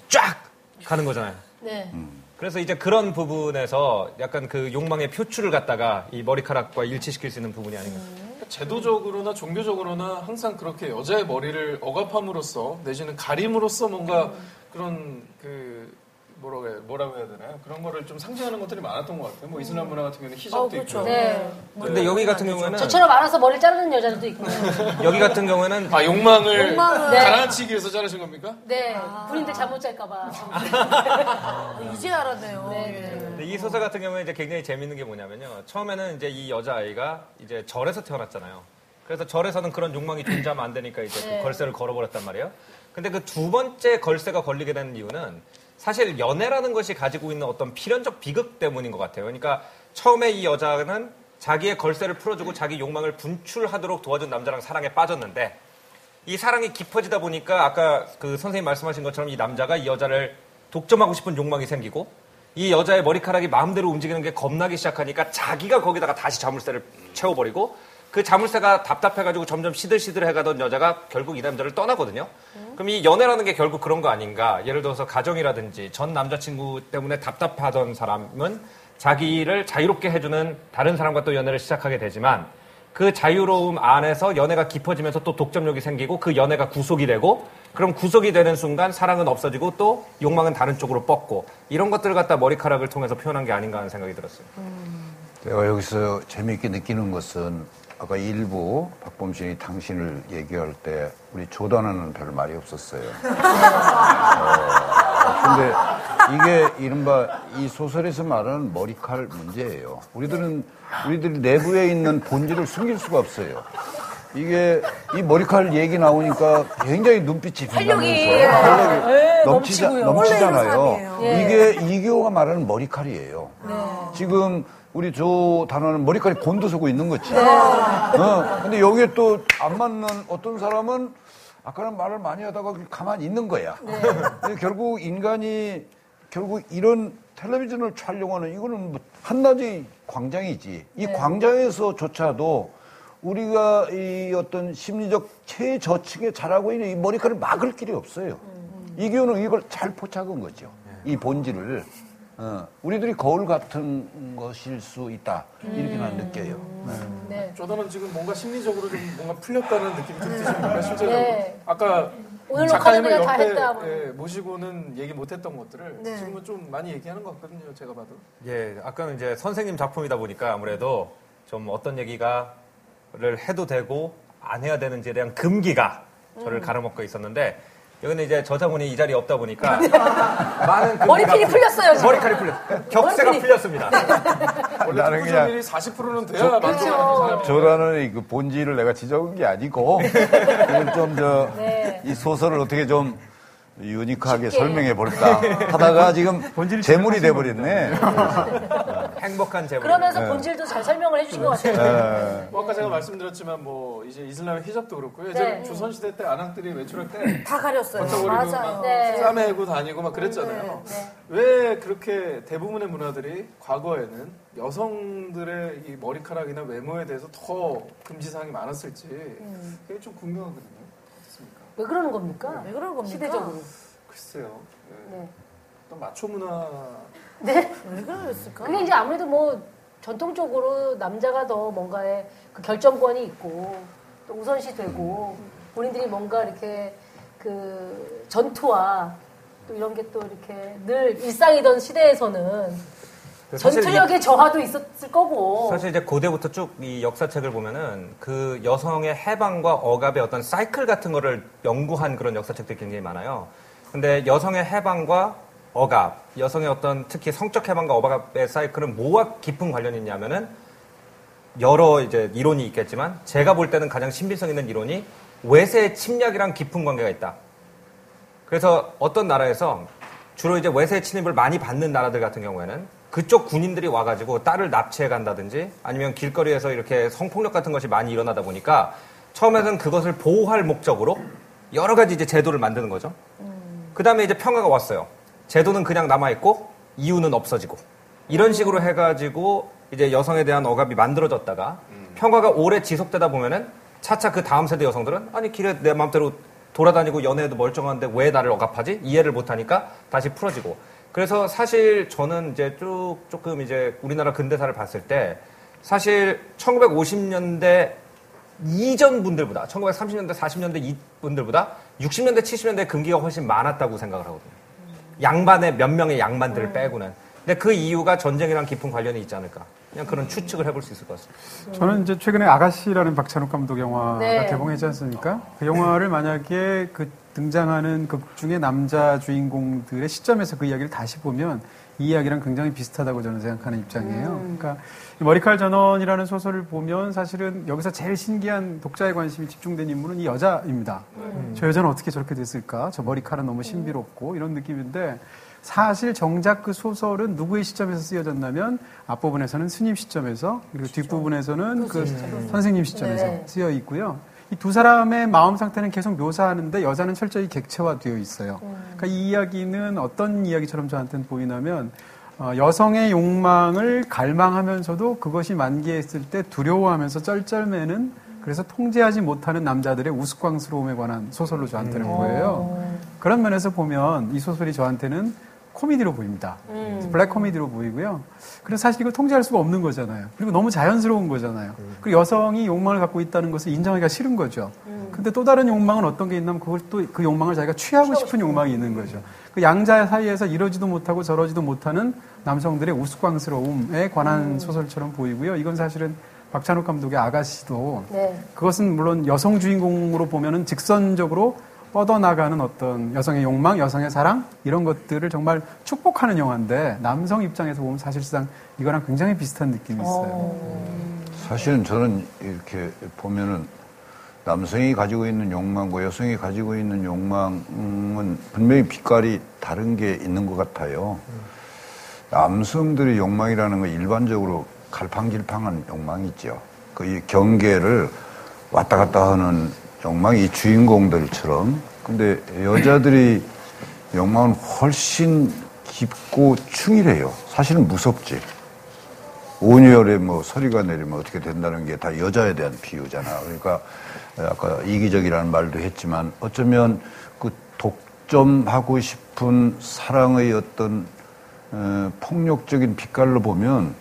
Speaker 6: 쫙 가는 거잖아요.
Speaker 3: 네.
Speaker 6: 그래서 이제 그런 부분에서 약간 그 욕망의 표출을 갖다가 이 머리카락과 일치시킬 수 있는 부분이 아닌가.
Speaker 1: 제도적으로나 종교적으로나 항상 그렇게 여자의 머리를 억압함으로써 내지는 가림으로써 뭔가
Speaker 3: 음.
Speaker 1: 그런 그 뭐라고 해야, 뭐라고 해야 되나요? 그런 거를 좀 상징하는 것들이 많았던 것 같아요. 뭐 이슬람 문화 같은 경우는 히잡도
Speaker 2: 어, 그렇죠.
Speaker 1: 있고.
Speaker 3: 네.
Speaker 6: 근데 여기 같은 경우에는
Speaker 3: 저처럼 알아서 머리를 자르는 여자들도 있고. <laughs>
Speaker 6: 여기 같은 경우에는
Speaker 1: 아 욕망을
Speaker 2: 욕망을-
Speaker 3: 네.
Speaker 1: 가라앉히기 위해서 자르신 겁니까?
Speaker 3: 네. 군인들 잠못 잘까봐. <laughs>
Speaker 2: 아, 이제 알았네요. 예.
Speaker 6: 근데 이 소설 같은 경우에 이제 굉장히 재밌는 게 뭐냐면요. 처음에는 이제 이 여자 아이가 이제 절에서 태어났잖아요. 그래서 절에서는 그런 욕망이 존재하면 안 되니까 이제 그
Speaker 3: 네.
Speaker 6: 걸쇠를 걸어버렸단 말이에요. 근데 그 두 번째 걸쇠가 걸리게 되는 이유는 사실 연애라는 것이 가지고 있는 어떤 필연적 비극 때문인 것 같아요. 그러니까 처음에 이 여자는 자기의 걸쇠를 풀어주고 자기 욕망을 분출하도록 도와준 남자랑 사랑에 빠졌는데 이 사랑이 깊어지다 보니까 아까 그 선생님 말씀하신 것처럼 이 남자가 이 여자를 독점하고 싶은 욕망이 생기고 이 여자의 머리카락이 마음대로 움직이는 게 겁나기 시작하니까 자기가 거기다가 다시 자물쇠를 채워버리고 그 자물쇠가 답답해가지고 점점 시들시들해가던 여자가 결국 이 남자를 떠나거든요. 그럼 이 연애라는 게 결국 그런 거 아닌가? 예를 들어서 가정이라든지 전 남자친구 때문에 답답하던 사람은 자기를 자유롭게 해주는 다른 사람과 또 연애를 시작하게 되지만 그 자유로움 안에서 연애가 깊어지면서 또 독점력이 생기고 그 연애가 구속이 되고 그럼 구속이 되는 순간 사랑은 없어지고 또 욕망은 다른 쪽으로 뻗고 이런 것들을 갖다 머리카락을 통해서 표현한 게 아닌가 하는 생각이 들었어요.
Speaker 5: 내가 여기서 재미있게 느끼는 것은 아까 일부 박범신이 당신을 얘기할 때 우리 조단하는 별 말이 없었어요. <laughs> 어, 근데 이게 이른바 이 소설에서 말하는 머리칼 문제예요. 우리들은 우리들 내부에 있는 본질을 숨길 수가 없어요. 이게 이 머리칼 얘기 나오니까 굉장히 눈빛이
Speaker 2: 활력이,
Speaker 5: 빛나면서
Speaker 2: 예,
Speaker 5: 넘치자,
Speaker 2: 넘치고요.
Speaker 5: 넘치잖아요. 이게 이교가 말하는 머리칼이에요. 지금 우리 조 단원은 머리칼이 곤두서고 있는 거지. 어, 근데 여기에 또 안 맞는 어떤 사람은 아까는 말을 많이 하다가 가만히 있는 거야. 근데 결국 인간이 결국 이런 텔레비전을 촬영하는 이거는 뭐 한낮의 광장이지. 이 광장에서조차도 우리가 이 어떤 심리적 최저층에 자라고 있는 이 머리카락을 막을 길이 없어요. 이교는 이걸 잘 포착한 거죠. 이 본질을. 어, 우리들이 거울 같은 것일 수 있다. 이렇게 난 느껴요.
Speaker 3: 네.
Speaker 1: 저는 지금 뭔가 심리적으로 좀 뭔가 풀렸다는 느낌이 좀 드십니까? 실제로
Speaker 3: 네.
Speaker 1: 아까
Speaker 3: 오늘
Speaker 1: 작가님을
Speaker 3: 그냥 다
Speaker 1: 옆에
Speaker 3: 했다, 뭐.
Speaker 1: 예, 모시고는 얘기 못했던 것들을
Speaker 2: 네.
Speaker 1: 지금은 좀 많이 얘기하는 것 같거든요. 제가 봐도.
Speaker 6: 예, 아까는 이제 선생님 작품이다 보니까 아무래도 좀 어떤 얘기가를 해도 되고 안 해야 되는지에 대한 금기가 저를
Speaker 3: 음.
Speaker 6: 가로막고 있었는데 여기는 이제 저자분이 이 자리에 없다 보니까 <laughs> 많은 금기가
Speaker 3: 머리핀이 풀렸어요, 지금.
Speaker 6: 머리칼이 풀렸. 격세가
Speaker 3: 머리핀이.
Speaker 6: 풀렸습니다. <laughs>
Speaker 1: 원래
Speaker 5: 나는 그냥-
Speaker 1: 투구점이 40%는 돼야 만족하는 사람이
Speaker 5: 저라는 그 본질을 내가 지적한 게 아니고 <laughs> 이걸 좀 저이
Speaker 3: 네.
Speaker 5: 소설을 어떻게 좀 유니크하게
Speaker 3: 쉽게.
Speaker 5: 설명해 볼까 <laughs> 하다가 지금 <laughs>
Speaker 4: 본질이
Speaker 5: 재물이 돼 버렸네. <laughs>
Speaker 6: 행복한 재물.
Speaker 3: 그러면서
Speaker 5: 네.
Speaker 3: 본질도 잘 설명을 해주신 것 같아요.
Speaker 1: 뭐 아까 제가 말씀드렸지만 뭐 이제 이슬람의 히잡도 그렇고요. 예전에
Speaker 3: 네.
Speaker 1: 조선 시대 때 아낙들이 외출할 때 <clears throat>
Speaker 2: 다 가렸어요. 맞아요.
Speaker 1: 막
Speaker 3: 네.
Speaker 1: 싸매고 다니고 막 그랬잖아요.
Speaker 3: 네.
Speaker 1: 왜 그렇게 대부분의 문화들이 과거에는 여성들의 이 머리카락이나 외모에 대해서 더 금지사항이 많았을지 그게 좀 궁금하거든요.
Speaker 3: 왜 그러는 겁니까?
Speaker 2: 왜 그런 겁니까?
Speaker 3: 시대적으로.
Speaker 1: 글쎄요. 네.
Speaker 3: 네.
Speaker 1: 또 마초 문화
Speaker 3: 네.
Speaker 2: 왜 그랬을까?
Speaker 3: 그게 이제 아무래도 뭐 전통적으로 남자가 더 뭔가에 그 결정권이 있고 또 우선시 되고 본인들이 뭔가 이렇게 그 전투와 또 이런 게 또 이렇게 늘 일상이던 시대에서는 전투력의 저하도 있었을 거고
Speaker 6: 사실 이제 고대부터 쭉 이 역사책을 보면은 그 여성의 해방과 억압의 어떤 사이클 같은 거를 연구한 그런 역사책들이 굉장히 많아요. 근데 여성의 해방과 억압, 여성의 어떤 특히 성적 해방과 억압의 사이클은 뭐와 깊은 관련이 있냐면은 여러 이제 이론이 있겠지만 제가 볼 때는 가장 신빙성 있는 이론이 외세 침략이랑 깊은 관계가 있다. 그래서 어떤 나라에서 주로 이제 외세 침입을 많이 받는 나라들 같은 경우에는 그쪽 군인들이 와가지고 딸을 납치해 간다든지 아니면 길거리에서 이렇게 성폭력 같은 것이 많이 일어나다 보니까 처음에는 그것을 보호할 목적으로 여러 가지 이제 제도를 만드는 거죠. 그 다음에 이제 평화가 왔어요. 제도는 그냥 남아있고 이유는 없어지고 이런 식으로 해가지고 이제 여성에 대한 억압이 만들어졌다가 평화가 오래 지속되다 보면은 차차 그 다음 세대 여성들은 아니 길에 내 마음대로 돌아다니고 연애해도 멀쩡한데 왜 나를 억압하지? 이해를 못하니까 다시 풀어지고. 그래서 사실 저는 이제 쭉 조금 이제 우리나라 근대사를 봤을 때 사실 1950년대 이전 분들보다 1930년대 40년대 이 분들보다 60년대 70년대 금기가 훨씬 많았다고 생각을 하거든요. 양반의 몇 명의 양반들을 빼고는. 근데 그 이유가 전쟁이랑 깊은 관련이 있지 않을까. 그냥 그런 추측을 해볼 수 있을 것 같습니다.
Speaker 4: 저는 이제 최근에 아가씨라는 박찬욱 감독 영화가
Speaker 3: 네.
Speaker 4: 개봉했지 않습니까? 그 영화를 만약에 그 등장하는 극 중에 남자 주인공들의 시점에서 그 이야기를 다시 보면 이 이야기랑 굉장히 비슷하다고 저는 생각하는 입장이에요. 그러니까 이 머리칼 전원이라는 소설을 보면 사실은 여기서 제일 신기한 독자의 관심이 집중된 인물은 이 여자입니다. 저 여자는 어떻게 저렇게 됐을까? 저 머리칼은 너무 신비롭고 이런 느낌인데 사실 정작 그 소설은 누구의 시점에서 쓰여졌냐면 앞부분에서는 스님 시점에서 그리고 뒷부분에서는 그 선생님 시점에서
Speaker 3: 네.
Speaker 4: 쓰여 있고요. 이 두 사람의 마음 상태는 계속 묘사하는데 여자는 철저히 객체화되어 있어요. 그러니까 이 이야기는 어떤 이야기처럼 저한테는 보이냐면 어, 여성의 욕망을 갈망하면서도 그것이 만개했을 때 두려워하면서 쩔쩔매는 그래서 통제하지 못하는 남자들의 우스꽝스러움에 관한 소설로 저한테는 보여요. 그런 면에서 보면 이 소설이 저한테는 코미디로 보입니다. 블랙 코미디로 보이고요. 그래서 사실 이걸 통제할 수가 없는 거잖아요. 그리고 너무 자연스러운 거잖아요. 그리고 여성이 욕망을 갖고 있다는 것을 인정하기가 싫은 거죠. 근데 또 다른 욕망은 어떤 게 있냐면 그걸 또 그 욕망을 자기가 취하고 싶은 욕망이 있는 거죠. 그 양자 사이에서 이러지도 못하고 저러지도 못하는 남성들의 우스꽝스러움에 관한 소설처럼 보이고요. 이건 사실은 박찬욱 감독의 아가씨도
Speaker 3: 네.
Speaker 4: 그것은 물론 여성 주인공으로 보면은 직선적으로 뻗어나가는 어떤 여성의 욕망, 여성의 사랑 이런 것들을 정말 축복하는 영화인데 남성 입장에서 보면 사실상 이거랑 굉장히 비슷한 느낌이 있어요.
Speaker 5: 사실은 저는 이렇게 보면은 남성이 가지고 있는 욕망과 여성이 가지고 있는 욕망은 분명히 빛깔이 다른 게 있는 것 같아요. 남성들의 욕망이라는 건 일반적으로 갈팡질팡한 욕망이 있죠. 그 이 경계를 왔다 갔다 하는 욕망이 이 주인공들처럼. 근데 여자들이 욕망은 훨씬 깊고 충실해요. 사실은 무섭지. 온열에 뭐 서리가 내리면 어떻게 된다는 게 다 여자에 대한 비유잖아. 그러니까 아까 이기적이라는 말도 했지만 어쩌면 그 독점하고 싶은 사랑의 어떤 어, 폭력적인 빛깔로 보면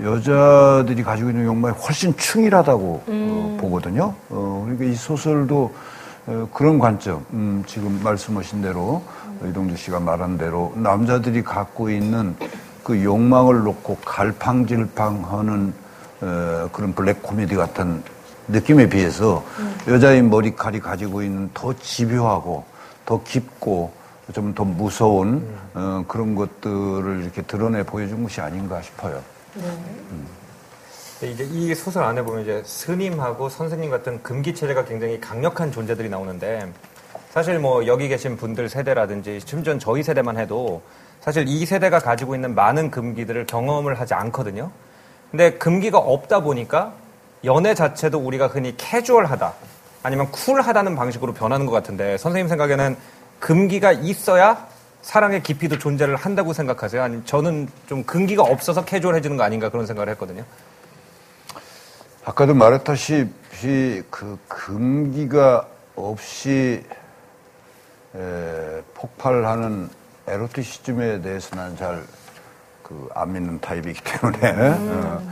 Speaker 5: 여자들이 가지고 있는 욕망이 훨씬 충실하다고 어, 보거든요. 어, 그러니까 이 소설도 어, 그런 관점, 음, 지금 말씀하신 대로 이동주 씨가 말한 대로 남자들이 갖고 있는 그 욕망을 놓고 갈팡질팡하는 어, 그런 블랙 코미디 같은 느낌에 비해서 여자의 머리칼이 가지고 있는 더 집요하고 더 깊고 좀 더 무서운 어, 그런 것들을 이렇게 드러내 보여준 것이 아닌가 싶어요.
Speaker 6: 근데 이제 이 소설 안에 보면 이제 스님하고 선생님 같은 금기 체제가 굉장히 강력한 존재들이 나오는데 사실 뭐 여기 계신 분들 세대라든지 심지어 저희 세대만 해도 사실 이 세대가 가지고 있는 많은 금기들을 경험을 하지 않거든요. 근데 금기가 없다 보니까 연애 자체도 우리가 흔히 캐주얼하다 아니면 쿨하다는 방식으로 변하는 것 같은데 선생님 생각에는 금기가 있어야 사랑의 깊이도 존재를 한다고 생각하세요? 아니면 저는 좀 금기가 없어서 캐주얼해지는 거 아닌가 그런 생각을 했거든요.
Speaker 5: 아까도 말했다시피 그 금기가 없이 에, 폭발하는 에로티시즘에 대해서 나는 잘 그 안 믿는 타입이기 때문에 어, 에,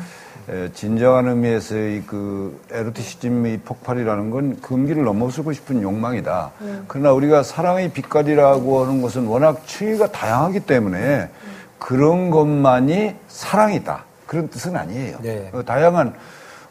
Speaker 5: 진정한 의미에서의 그 에로티시즘의 폭발이라는 건 금기를 넘어서고 싶은 욕망이다. 그러나 우리가 사랑의 빛깔이라고 하는 것은 워낙 층위가 다양하기 때문에 그런 것만이 사랑이다. 그런 뜻은 아니에요.
Speaker 6: 네.
Speaker 5: 어, 다양한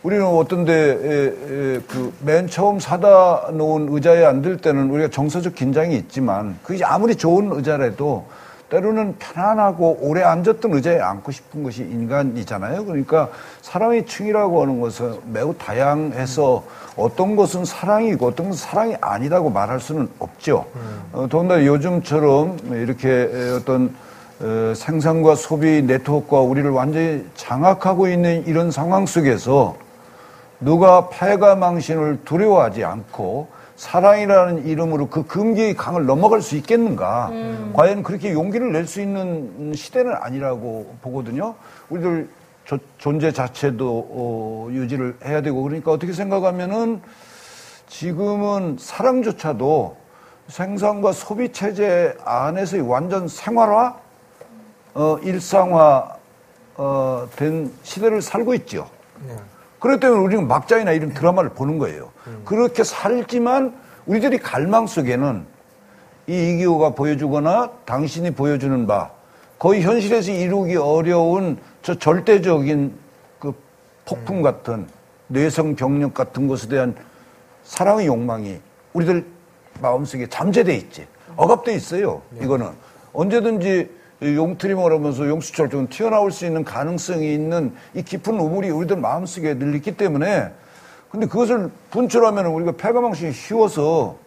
Speaker 5: 우리는 어떤데 그맨 처음 사다 놓은 의자에 앉을 때는 우리가 정서적 긴장이 있지만 그게 아무리 좋은 의자라도 때로는 편안하고 오래 앉았던 의자에 앉고 싶은 것이 인간이잖아요. 그러니까 사랑의 층이라고 하는 것은 매우 다양해서 어떤 것은 사랑이고 어떤 것은 사랑이 아니라고 말할 수는 없죠. 어, 더군다나 요즘처럼 이렇게 어떤 어, 생산과 소비 네트워크가 우리를 완전히 장악하고 있는 이런 상황 속에서 누가 패가 망신을 두려워하지 않고 사랑이라는 이름으로 그 금기의 강을 넘어갈 수 있겠는가? 과연 그렇게 용기를 낼 수 있는 시대는 아니라고 보거든요. 우리들 저- 존재 자체도 어, 유지를 해야 되고 그러니까 어떻게 생각하면은 지금은 사랑조차도 생산과 소비 체제 안에서의 완전 생활화, 어, 일상화 어, 된 시대를 살고 있죠. 그렇기 때문에 우리는 막장이나 이런 드라마를 보는 거예요. 그렇게 살지만 우리들이 갈망 속에는 이 이기호가 보여주거나 당신이 보여주는 바 거의 현실에서 이루기 어려운 저 절대적인 그 폭풍 같은 뇌성 병력 같은 것에 대한 사랑의 욕망이 우리들 마음속에 잠재돼 있지. 억압돼 있어요. 이거는 언제든지 이 용트리머를 하면서 용수철처럼 튀어나올 수 있는 가능성이 있는 이 깊은 우물이 우리들 마음속에 늘 있기 때문에 근데 그것을 분출하면 우리가 폐가망신이 쉬워서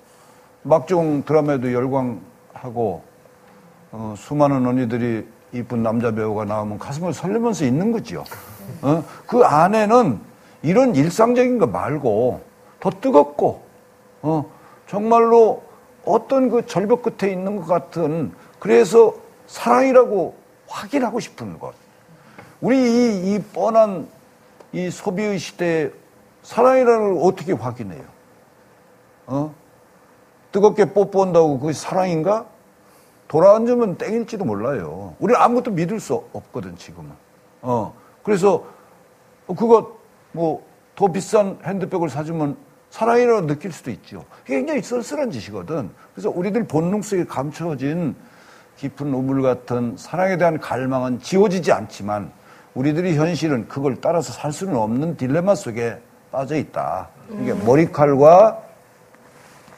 Speaker 5: 막종 드라마에도 열광하고 어, 수많은 언니들이 이쁜 남자 배우가 나오면 가슴을 설레면서 있는 거지요. 어? 그 안에는 이런 일상적인 거 말고 더 뜨겁고 어, 정말로 어떤 그 절벽 끝에 있는 것 같은 그래서 사랑이라고 확인하고 싶은 것. 우리 이, 이 뻔한 이 소비의 시대에 사랑이라는 걸 어떻게 확인해요? 어? 뜨겁게 뽀뽀한다고 그게 사랑인가? 돌아앉으면 땡일지도 몰라요. 우리는 아무것도 믿을 수 없거든, 지금은. 어. 그래서 그거 뭐 더 비싼 핸드백을 사주면 사랑이라고 느낄 수도 있죠. 굉장히 쓸쓸한 짓이거든. 그래서 우리들 본능 속에 감춰진 깊은 우물 같은 사랑에 대한 갈망은 지워지지 않지만 우리들이 현실은 그걸 따라서 살 수는 없는 딜레마 속에 빠져 있다. 이게 머리칼과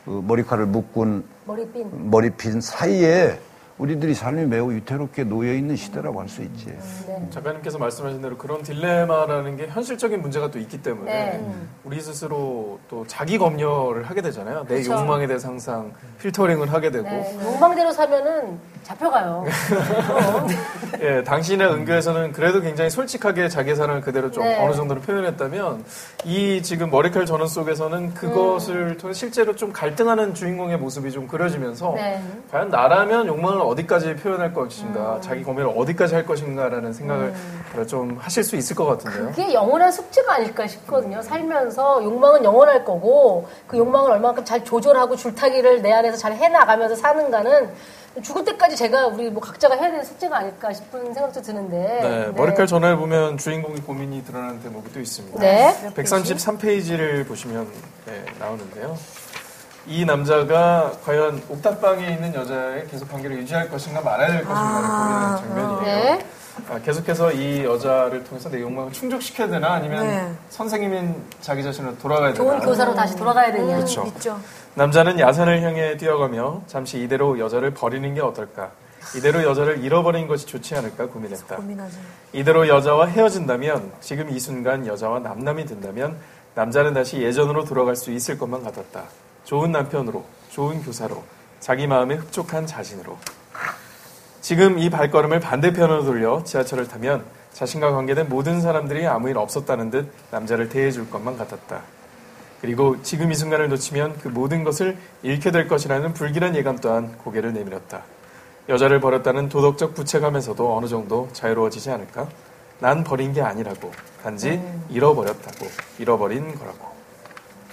Speaker 5: 그 머리칼을 묶은
Speaker 3: 머리핀.
Speaker 5: 머리핀 사이에 우리들이 삶이 매우 위태롭게 놓여 있는 시대라고 할 수 있지.
Speaker 3: 네.
Speaker 1: 작가님께서 말씀하신 대로 그런 딜레마라는 게 현실적인 문제가 또 있기 때문에
Speaker 3: 네.
Speaker 1: 우리 스스로 또 자기 검열을 하게 되잖아요. 내
Speaker 3: 그쵸.
Speaker 1: 욕망에 대해서 항상 필터링을 하게 되고
Speaker 3: 네. 욕망대로 사면은 잡혀가요. <laughs>
Speaker 1: 예, 당신의 은교에서는 그래도 굉장히 솔직하게 자기 사랑을 그대로 좀
Speaker 3: 네.
Speaker 1: 어느 정도로 표현했다면 이 지금 머리칼 전원 속에서는 그것을 통해 실제로 좀 갈등하는 주인공의 모습이 좀 그려지면서
Speaker 3: 네.
Speaker 1: 과연 나라면 욕망을 어디까지 표현할 것인가, 자기 고민을 어디까지 할 것인가라는 생각을 좀 하실 수 있을 것 같은데요.
Speaker 3: 그게 영원한 숙제가 아닐까 싶거든요. 살면서 욕망은 영원할 거고 그 욕망을 얼마만큼 잘 조절하고 줄타기를 내 안에서 잘 해나가면서 사는가는 죽을 때까지 제가 우리 뭐 각자가 해야 되는 숙제가 아닐까 싶은 생각도 드는데.
Speaker 1: 네, 머리칼 전화를 보면 주인공의 고민이 드러나는 대목이 또 있습니다.
Speaker 3: 네.
Speaker 1: 133페이지를 보시면 네, 나오는데요. 이 남자가 과연 옥탑방에 있는 여자에 계속 관계를 유지할 것인가 말아야 될 것인가를 고민하는 장면이에요.
Speaker 3: 네.
Speaker 1: 아, 계속해서 이 여자를 통해서 내 욕망을 충족시켜야 되나 아니면
Speaker 2: 네.
Speaker 1: 선생님인 자기 자신을 돌아가야 되나
Speaker 3: 좋은 교사로 다시 돌아가야 되냐.
Speaker 1: 그렇죠.
Speaker 2: 있죠.
Speaker 1: 남자는 야산을 향해 뛰어가며 잠시 이대로 여자를 버리는 게 어떨까 이대로 여자를 잃어버리는 것이 좋지 않을까 고민했다
Speaker 2: 고민하지.
Speaker 1: 이대로 여자와 헤어진다면 지금 이 순간 여자와 남남이 된다면 남자는 다시 예전으로 돌아갈 수 있을 것만 같았다. 좋은 남편으로, 좋은 교사로, 자기 마음에 흡족한 자신으로. 지금 이 발걸음을 반대편으로 돌려 지하철을 타면 자신과 관계된 모든 사람들이 아무 일 없었다는 듯 남자를 대해줄 것만 같았다. 그리고 지금 이 순간을 놓치면 그 모든 것을 잃게 될 것이라는 불길한 예감 또한 고개를 내밀었다. 여자를 버렸다는 도덕적 부채감에서도 어느 정도 자유로워지지 않을까? 난 버린 게 아니라고. 단지 잃어버렸다고. 잃어버린 거라고.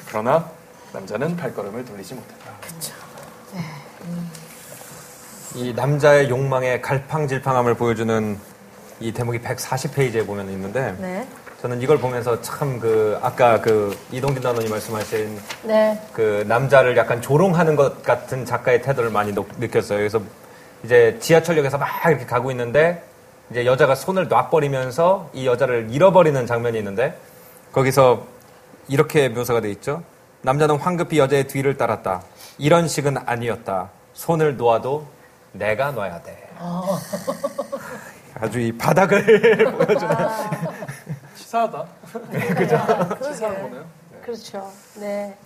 Speaker 1: 그러나 남자는 발걸음을 돌리지 못했다.
Speaker 6: 이 남자의 욕망의 갈팡질팡함을 보여주는 이 대목이 140페이지에 보면 있는데
Speaker 2: 네.
Speaker 6: 저는 이걸 보면서 참 그 아까 그 이동진 단원이 말씀하신
Speaker 3: 네.
Speaker 6: 그 남자를 약간 조롱하는 것 같은 작가의 태도를 많이 노- 느꼈어요. 그래서 이제 지하철역에서 막 이렇게 가고 있는데 이제 여자가 손을 놔버리면서 이 여자를 잃어버리는 장면이 있는데 거기서 이렇게 묘사가 돼 있죠. 남자는 황급히 여자의 뒤를 따랐다. 이런 식은 아니었다. 손을 놓아도 내가 놔야 돼. 아주 이 바닥을 <laughs> 보여주는
Speaker 1: 치사하다.
Speaker 2: 그러게.
Speaker 3: 그렇죠. 네.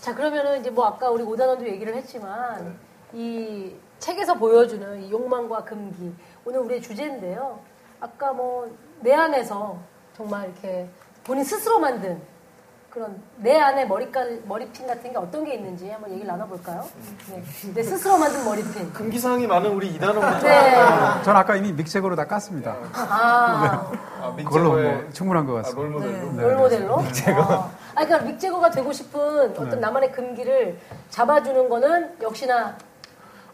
Speaker 3: 자, 그러면은 이제 뭐 아까 우리 오단원도 얘기를 했지만 이 책에서 보여주는 이 욕망과 금기. 오늘 우리의 주제인데요. 아까 뭐 내 안에서 정말 이렇게 본인 스스로 만든 그런 내 안에 머리깔, 머리핀 같은 게 어떤 게 있는지 한번 얘기를 나눠볼까요? 네. 내 스스로 만든 머리핀.
Speaker 1: 금기사항이 많은 우리 이단원부터
Speaker 3: 네.
Speaker 4: 전 아까 이미 믹색으로 다 깠습니다.
Speaker 3: 아,
Speaker 1: 아,
Speaker 4: 그걸로 뭐 충분한 것
Speaker 1: 아,
Speaker 4: 같습니다.
Speaker 1: 롤모델로.
Speaker 4: 네.
Speaker 3: 롤모델로? 아, 아니, 그러니까 믹제거가 되고 싶은 어떤 나만의 금기를 잡아주는 거는 역시나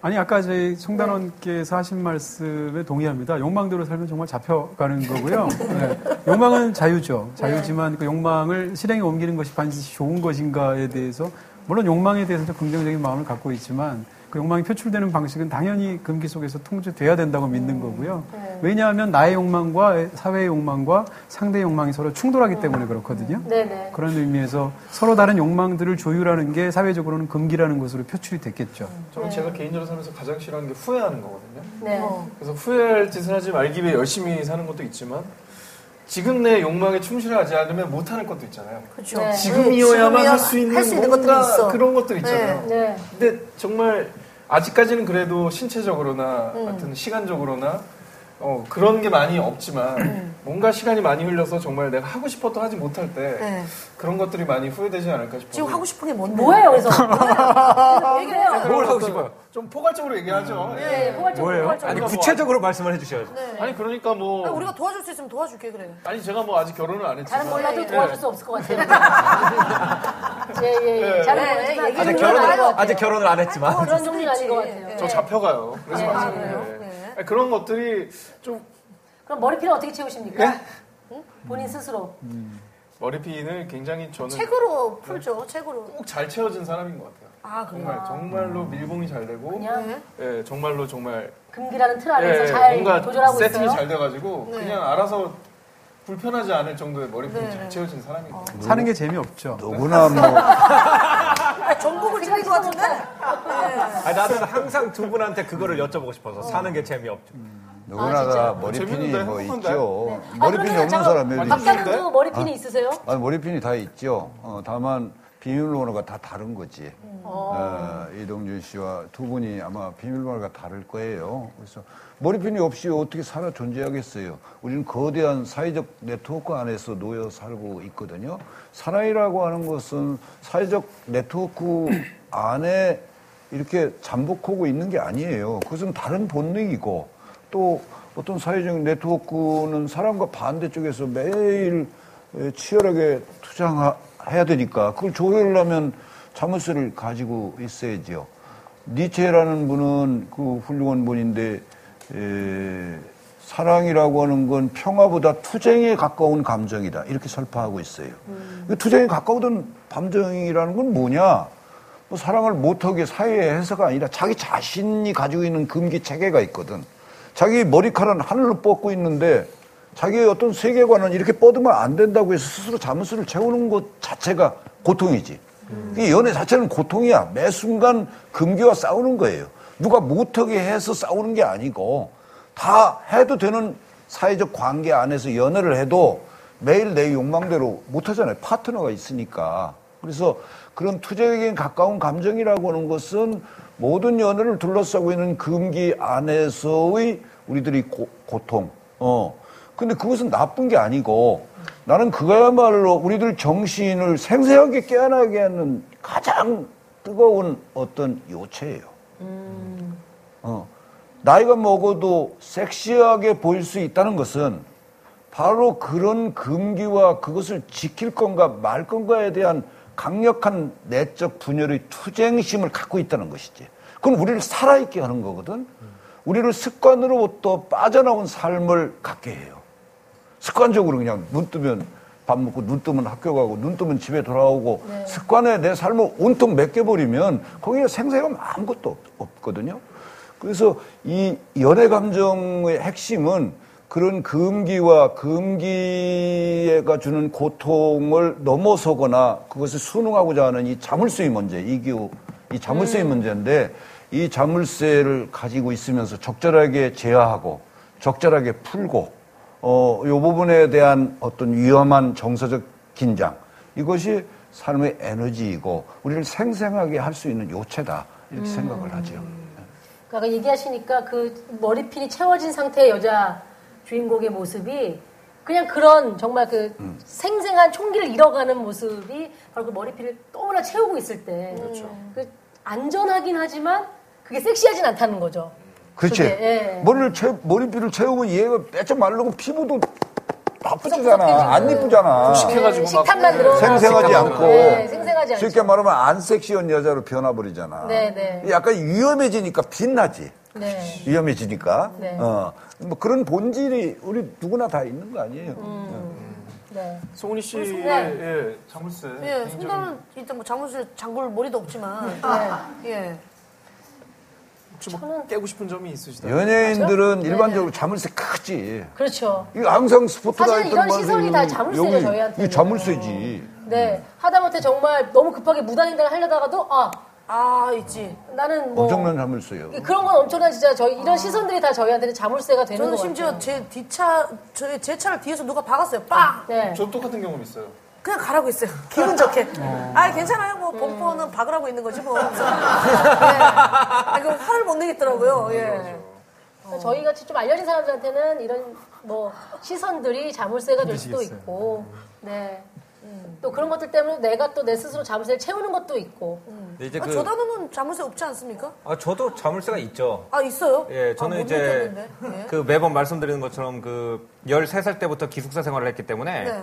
Speaker 4: 아니 아까 저희 송단원께서 하신 말씀에 동의합니다. 욕망대로 살면 정말 잡혀가는 <laughs> 거고요. 네. 욕망은 자유죠. 자유지만 그 욕망을 실행에 옮기는 것이 반드시 좋은 것인가에 대해서 물론 욕망에 대해서 긍정적인 마음을 갖고 있지만 그 욕망이 표출되는 방식은 당연히 금기 속에서 통제돼야 된다고 믿는 거고요. 왜냐하면 나의 욕망과 사회의 욕망과 상대의 욕망이 서로 충돌하기 때문에 그렇거든요.
Speaker 3: 네네.
Speaker 4: 그런 의미에서 서로 다른 욕망들을 조율하는 게 사회적으로는 금기라는 것으로 표출이 됐겠죠.
Speaker 1: 저는 제가 개인적으로 살면서 가장 싫어하는 게 후회하는 거거든요.
Speaker 3: 네.
Speaker 1: 그래서 후회할 짓을 하지 말기 위해 열심히 사는 것도 있지만 지금 내 욕망에 충실하지 않으면 못하는 것도 있잖아요.
Speaker 2: 그렇죠.
Speaker 3: 네.
Speaker 1: 지금이어야만 할 수 있는,
Speaker 2: 할수 있는
Speaker 1: 뭔가
Speaker 2: 것들이 있어.
Speaker 1: 그런 것들 있잖아요.
Speaker 3: 네.
Speaker 1: 근데 정말 아직까지는 그래도 신체적으로나
Speaker 3: 음.
Speaker 1: 하여튼 시간적으로나 어, 그런 게 많이 없지만 뭔가 시간이 많이 흘려서 정말 내가 하고 싶었던 하지 못할 때
Speaker 2: 네.
Speaker 1: 그런 것들이 많이 후회되지 않을까 싶어요.
Speaker 2: 지금 하고 싶은 게 뭔데?
Speaker 3: 뭐예요, 그래서? 뭐예요? 얘기를 해요.
Speaker 6: 뭘 하고 싶어요?
Speaker 1: 좀 포괄적으로 얘기하죠. 예.
Speaker 3: 네, 포괄적으로.
Speaker 6: 뭐예요?
Speaker 3: 포괄적으로.
Speaker 6: 아니 구체적으로 말씀을 해주셔야죠.
Speaker 1: 아니 그러니까 뭐
Speaker 2: 아니, 우리가 도와줄 수 있으면 도와줄게 그래.
Speaker 1: 아니 제가 뭐 아직 결혼을 안 했지만
Speaker 3: 잘은 몰라도
Speaker 2: 예,
Speaker 3: 도와줄 수 없을 것 같아요. <laughs> 예, 예, 예. 잘은
Speaker 2: 네,
Speaker 3: 모르지만
Speaker 2: 얘기
Speaker 3: 그런
Speaker 6: 아직 결혼을 안 했지만
Speaker 3: 어, 그런 종류는 아닌 것 같아요.
Speaker 2: 예.
Speaker 1: 저 잡혀가요. 그래서
Speaker 3: 네.
Speaker 1: 말씀을
Speaker 2: 아, 그래요?
Speaker 1: 그런 것들이 좀
Speaker 3: 그럼 머리핀을 어떻게 채우십니까?
Speaker 1: 예?
Speaker 3: 응? 본인 스스로.
Speaker 1: 머리핀을 굉장히 저는
Speaker 2: 책으로 풀죠. 책으로.
Speaker 1: 꼭 잘 채워진 사람인 것 같아요.
Speaker 2: 아 그래요.
Speaker 1: 정말 정말로 밀봉이 잘 되고
Speaker 3: 그냥
Speaker 2: 네.
Speaker 1: 예, 정말로 정말
Speaker 3: 금기라는 틀 안에서
Speaker 1: 예,
Speaker 3: 잘
Speaker 1: 뭔가
Speaker 3: 조절하고
Speaker 1: 세팅이
Speaker 3: 있어요.
Speaker 1: 잘 돼가지고
Speaker 2: 네.
Speaker 1: 그냥 알아서 불편하지 않을 정도의 머리핀이
Speaker 2: 네,
Speaker 1: 잘
Speaker 2: 네.
Speaker 1: 채워진 것 같아요.
Speaker 4: 사는 게 재미없죠.
Speaker 5: 누구나 뭐
Speaker 2: 아, 전국을 찍을 것 같은데.
Speaker 6: 아니, 나는 항상 두 분한테 그거를 여쭤보고 싶어서 사는 게 재미없죠.
Speaker 5: 누구나가 머리핀이
Speaker 1: 재밌는데?
Speaker 5: 뭐? 있죠.
Speaker 3: 아,
Speaker 5: 머리핀이 없는 사람이 어디 있어요?
Speaker 3: 박사님도 머리핀이 있으세요?
Speaker 5: 아니 머리핀이 다 있죠. 어, 다만 비밀번호가 다 다른 거지. 어, 이동준 씨와 두 분이 아마 비밀번호가 다를 거예요. 그래서 머리핀이 없이 어떻게 살아 존재하겠어요. 우리는 거대한 사회적 네트워크 안에서 놓여 살고 있거든요. 사나이라고 하는 것은 사회적 네트워크 <clears throat> 안에 이렇게 잠복하고 있는 게 아니에요. 그것은 다른 본능이고 또 어떤 사회적 네트워크는 사람과 반대쪽에서 매일 에, 치열하게 투쟁 해야 되니까 그걸 조율하려면 자물쇠를 가지고 있어야지요. 니체라는 분은 그 훌륭한 분인데 에, 사랑이라고 하는 건 평화보다 투쟁에 가까운 감정이다 이렇게 설파하고 있어요. 그 투쟁에 가까우던 감정이라는 건 뭐냐? 뭐 사랑을 못하게 사회의 해서가 아니라 자기 자신이 가지고 있는 금기 체계가 있거든. 자기 머리카락은 하늘로 뻗고 있는데 자기의 어떤 세계관은 이렇게 뻗으면 안 된다고 해서 스스로 자물쇠를 채우는 것 자체가 고통이지. 이 연애 자체는 고통이야. 매 순간 금기와 싸우는 거예요. 누가 못하게 해서 싸우는 게 아니고 다 해도 되는 사회적 관계 안에서 연애를 해도 매일 내 욕망대로 못하잖아요. 파트너가 있으니까. 그래서 그런 투쟁에 가까운 감정이라고 하는 것은 모든 연애를 둘러싸고 있는 금기 안에서의 우리들이 고, 고통. 어. 근데 그것은 나쁜 게 아니고 나는 그거야말로 우리들 정신을 생생하게 깨어나게 하는 가장 뜨거운 어떤 요체예요. 어. 나이가 먹어도 섹시하게 보일 수 있다는 것은 바로 그런 금기와 그것을 지킬 건가 말 건가에 대한 강력한 내적 분열의 투쟁심을 갖고 있다는 것이지. 그건 우리를 살아있게 하는 거거든. 우리를 습관으로부터 빠져나온 삶을 갖게 해요. 습관적으로 그냥 눈 뜨면 밥 먹고 눈 뜨면 학교 가고 눈 뜨면 집에 돌아오고 습관에 내 삶을 온통 맡겨버리면 거기에 생생함 아무것도 없, 없거든요. 그래서 이 연애 감정의 핵심은 그런 금기와 금기가 주는 고통을 넘어서거나 그것을 순응하고자 하는 이 자물쇠의 문제, 이기우, 이 자물쇠의 문제인데 이 자물쇠를 가지고 있으면서 적절하게 제어하고 적절하게 풀고 어, 요 부분에 대한 어떤 위험한 정서적 긴장 이것이 삶의 에너지이고 우리를 생생하게 할 수 있는 요체다 이렇게 생각을 하죠.
Speaker 3: 그러니까 얘기하시니까 그 머리핀이 채워진 상태의 여자 주인공의 모습이 그냥 그런 정말 그
Speaker 5: 음.
Speaker 3: 생생한 총기를 잃어가는 모습이 바로 그 머리핀을 또나 채우고 있을 때. 그 안전하긴 하지만 그게 섹시하진 않다는 거죠.
Speaker 5: 그렇지.
Speaker 3: 그게, 예.
Speaker 5: 머리를 채, 머리핀을 채우면 얘가 빼쩍 마르고 피부도. 뿌지잖아. 안 이쁘잖아.
Speaker 1: 해가지고 막
Speaker 3: 식탐만 늘어나
Speaker 5: 생생하지 않고.
Speaker 3: 네, 생생하지 않죠.
Speaker 5: 쉽게 말하면 안 섹시한 여자로 변화버리잖아.
Speaker 3: 네, 네.
Speaker 5: 약간 위험해지니까 빛나지.
Speaker 3: 네.
Speaker 5: 위험해지니까.
Speaker 3: 네.
Speaker 5: 어. 뭐 그런 본질이 우리 누구나 다 있는 거 아니에요.
Speaker 3: 네.
Speaker 1: 송은이 씨의
Speaker 3: 네.
Speaker 1: 예, 자물쇠.
Speaker 2: 예,
Speaker 1: 굉장히
Speaker 2: 손자는 일단 뭐 자물쇠 잠글 머리도 없지만. 예.
Speaker 1: 혹시 뭐 깨고 싶은 점이 있으시다.
Speaker 5: 연예인들은
Speaker 3: 네.
Speaker 5: 일반적으로 자물쇠 크지.
Speaker 3: 그렇죠.
Speaker 5: 이거 항상 스포트라이트
Speaker 3: 사실 이런 시선이 다 자물쇠죠, 저희한테는.
Speaker 5: 이 자물쇠지.
Speaker 3: 네. 하다못해 정말 너무 급하게 무단횡단을 하려다가도 아
Speaker 2: 아, 있지.
Speaker 3: 나는 뭐
Speaker 5: 엄청난 자물쇠요.
Speaker 3: 그런 건 엄청난 진짜 저희 이런 시선들이 다 저희한테는 자물쇠가 되는
Speaker 2: 저는
Speaker 3: 거
Speaker 2: 심지어. 제 뒷차, 저의 제 차를 뒤에서 누가 박았어요. 빵!
Speaker 3: 네.
Speaker 1: 저도 똑같은 경험 있어요.
Speaker 2: 그냥 가라고 했어요. 기분 좋게. 아, 괜찮아요. 뭐, 범퍼는 박으라고 있는 거지, 뭐. 그래서, 예. <laughs> 아, 그 화를 못 내겠더라고요. 예.
Speaker 3: 저희 같이 좀 알려진 사람들한테는 이런 뭐 시선들이 자물쇠가 될 수도 있고, 네. 또 그런 것들 때문에 내가 또 내 스스로 자물쇠를 채우는 것도 있고.
Speaker 6: 근데 이제
Speaker 2: 아,
Speaker 6: 그,
Speaker 2: 저 단어는 자물쇠 없지 않습니까?
Speaker 6: 아, 저도 자물쇠가 있죠.
Speaker 2: 아, 있어요?
Speaker 6: 예, 저는
Speaker 2: 아, 못
Speaker 6: 이제
Speaker 2: 느꼈는데. 예.
Speaker 6: 그 매번 말씀드리는 것처럼 그 13살 때부터 기숙사 생활을 했기 때문에
Speaker 2: 네.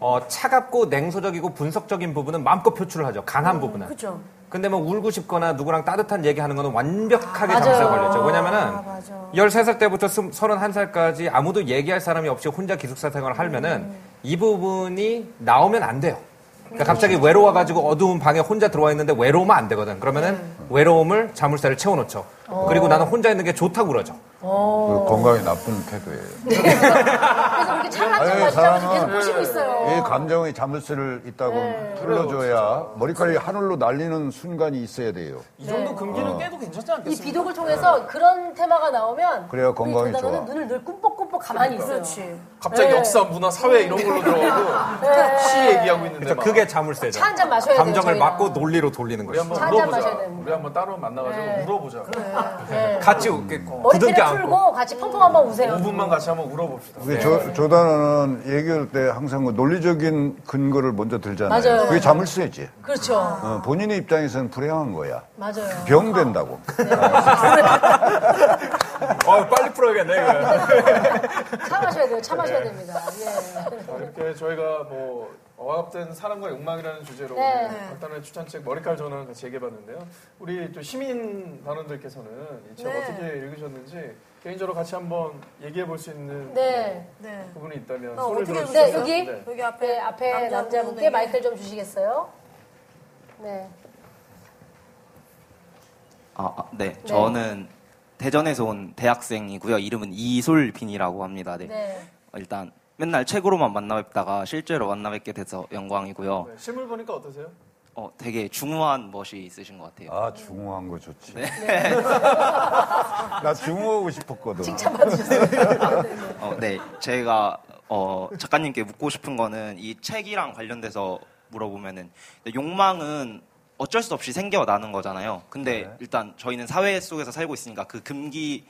Speaker 6: 어, 차갑고 냉소적이고 분석적인 부분은 마음껏 표출을 하죠. 강한 부분은.
Speaker 2: 그죠.
Speaker 6: 근데 뭐 울고 싶거나 누구랑 따뜻한 얘기하는 거는 완벽하게
Speaker 3: 아, 맞아요.
Speaker 6: 걸렸죠. 왜냐면은
Speaker 2: 아, 맞아.
Speaker 6: 13살 때부터 31살까지 아무도 얘기할 사람이 없이 혼자 기숙사 생활을 하면은
Speaker 2: 음.
Speaker 6: 이 부분이 나오면 안 돼요. 그러니까 갑자기 외로워가지고 어두운 방에 혼자 들어와 있는데 외로우면 안 되거든. 그러면은
Speaker 2: 음.
Speaker 6: 외로움을 자물쇠를 채워놓죠. 그리고 나는 혼자 있는 게 좋다고 그러죠.
Speaker 5: 그 건강에 나쁜 태도예요.
Speaker 3: 그래서 그렇게 한잔
Speaker 5: 아니, 사람은
Speaker 3: 계속 보시고 있어요.
Speaker 5: 이 감정의 자물쇠를 있다고
Speaker 3: 네.
Speaker 5: 풀어줘야 머리카락이 하늘로 날리는 순간이 있어야 돼요.
Speaker 1: 이 정도
Speaker 3: 네.
Speaker 1: 금기는 깨도 괜찮지
Speaker 3: 이
Speaker 1: 않겠습니까?
Speaker 3: 비독을 통해서 그런 테마가 나오면
Speaker 5: 그래야
Speaker 3: 우리
Speaker 5: 건강이
Speaker 3: 조단원은
Speaker 5: 좋아.
Speaker 3: 눈을 늘 꿈뻑꿈뻑 가만히 있어요.
Speaker 2: 그렇지.
Speaker 1: 갑자기
Speaker 3: 네.
Speaker 1: 역사, 문화, 사회 이런 걸로 들어가고 시 얘기하고 있는데
Speaker 6: 그러니까
Speaker 1: 막
Speaker 6: 그게 자물쇠죠.
Speaker 3: 차 한 잔 마셔야 돼요,
Speaker 6: 감정을
Speaker 3: 저희가.
Speaker 6: 막고 논리로 돌리는
Speaker 1: 우리
Speaker 6: 거죠.
Speaker 1: 한번
Speaker 3: 차 한잔
Speaker 1: 물어보자.
Speaker 3: 마셔야 됩니다.
Speaker 1: 우리 한번 따로 만나가지고
Speaker 3: 네.
Speaker 1: 물어보자.
Speaker 3: 네.
Speaker 6: 같이 이렇게 굳은게
Speaker 3: 머리띠를. 풀고 같이 펑펑 한번 우세요.
Speaker 1: 5분만 같이 한번 울어봅시다.
Speaker 5: 그게 조, 조단은 얘기할 때 항상 그 논리적인 근거를 먼저 들잖아요.
Speaker 3: 맞아요.
Speaker 5: 그게 자물쇠지.
Speaker 3: 그렇죠.
Speaker 5: 어, 본인의 입장에서는 불행한 거야.
Speaker 3: 맞아요.
Speaker 5: 병된다고.
Speaker 6: 어, 빨리 풀어야겠네, 이거.
Speaker 3: 차 마셔야 돼요. 차 마셔야 됩니다. 예.
Speaker 1: 어, 이렇게 저희가 뭐 억압된 사랑과 욕망이라는 주제로
Speaker 3: 네.
Speaker 1: 각단의 추천책 머리칼 전환을 같이 얘기해봤는데요. 우리 또 시민 단원들께서는 이 책
Speaker 2: 네.
Speaker 1: 어떻게 읽으셨는지 개인적으로 같이 한번 얘기해 볼 수 있는
Speaker 3: 네.
Speaker 2: 네.
Speaker 1: 부분이 있다면
Speaker 2: 어,
Speaker 1: 손을 들어주세요.
Speaker 3: 네, 여기?
Speaker 1: 네.
Speaker 2: 여기 앞에
Speaker 3: 네, 앞에. 남자분께 마이크를 좀 주시겠어요? 네.
Speaker 7: 아, 아, 네. 저는 대전에서 온 대학생이고요. 이름은 이솔빈이라고 합니다. 네.
Speaker 3: 네.
Speaker 7: 어, 일단 맨날 책으로만 만나 뵙다가 실제로 만나 뵙게 돼서 영광이고요.
Speaker 1: 네, 실물 보니까 어떠세요?
Speaker 7: 어, 되게 중후한 멋이 있으신 것 같아요.
Speaker 5: 아, 중후한 거 좋지.
Speaker 3: 네. <laughs>
Speaker 5: 나 중후하고 싶었거든. <laughs>
Speaker 7: 어, 네. 제가 어, 작가님께 묻고 싶은 거는 이 책이랑 관련돼서 물어보면은 욕망은 어쩔 수 없이 생겨나는 거잖아요. 근데
Speaker 5: 네.
Speaker 7: 일단 저희는 사회 속에서 살고 있으니까 그 금기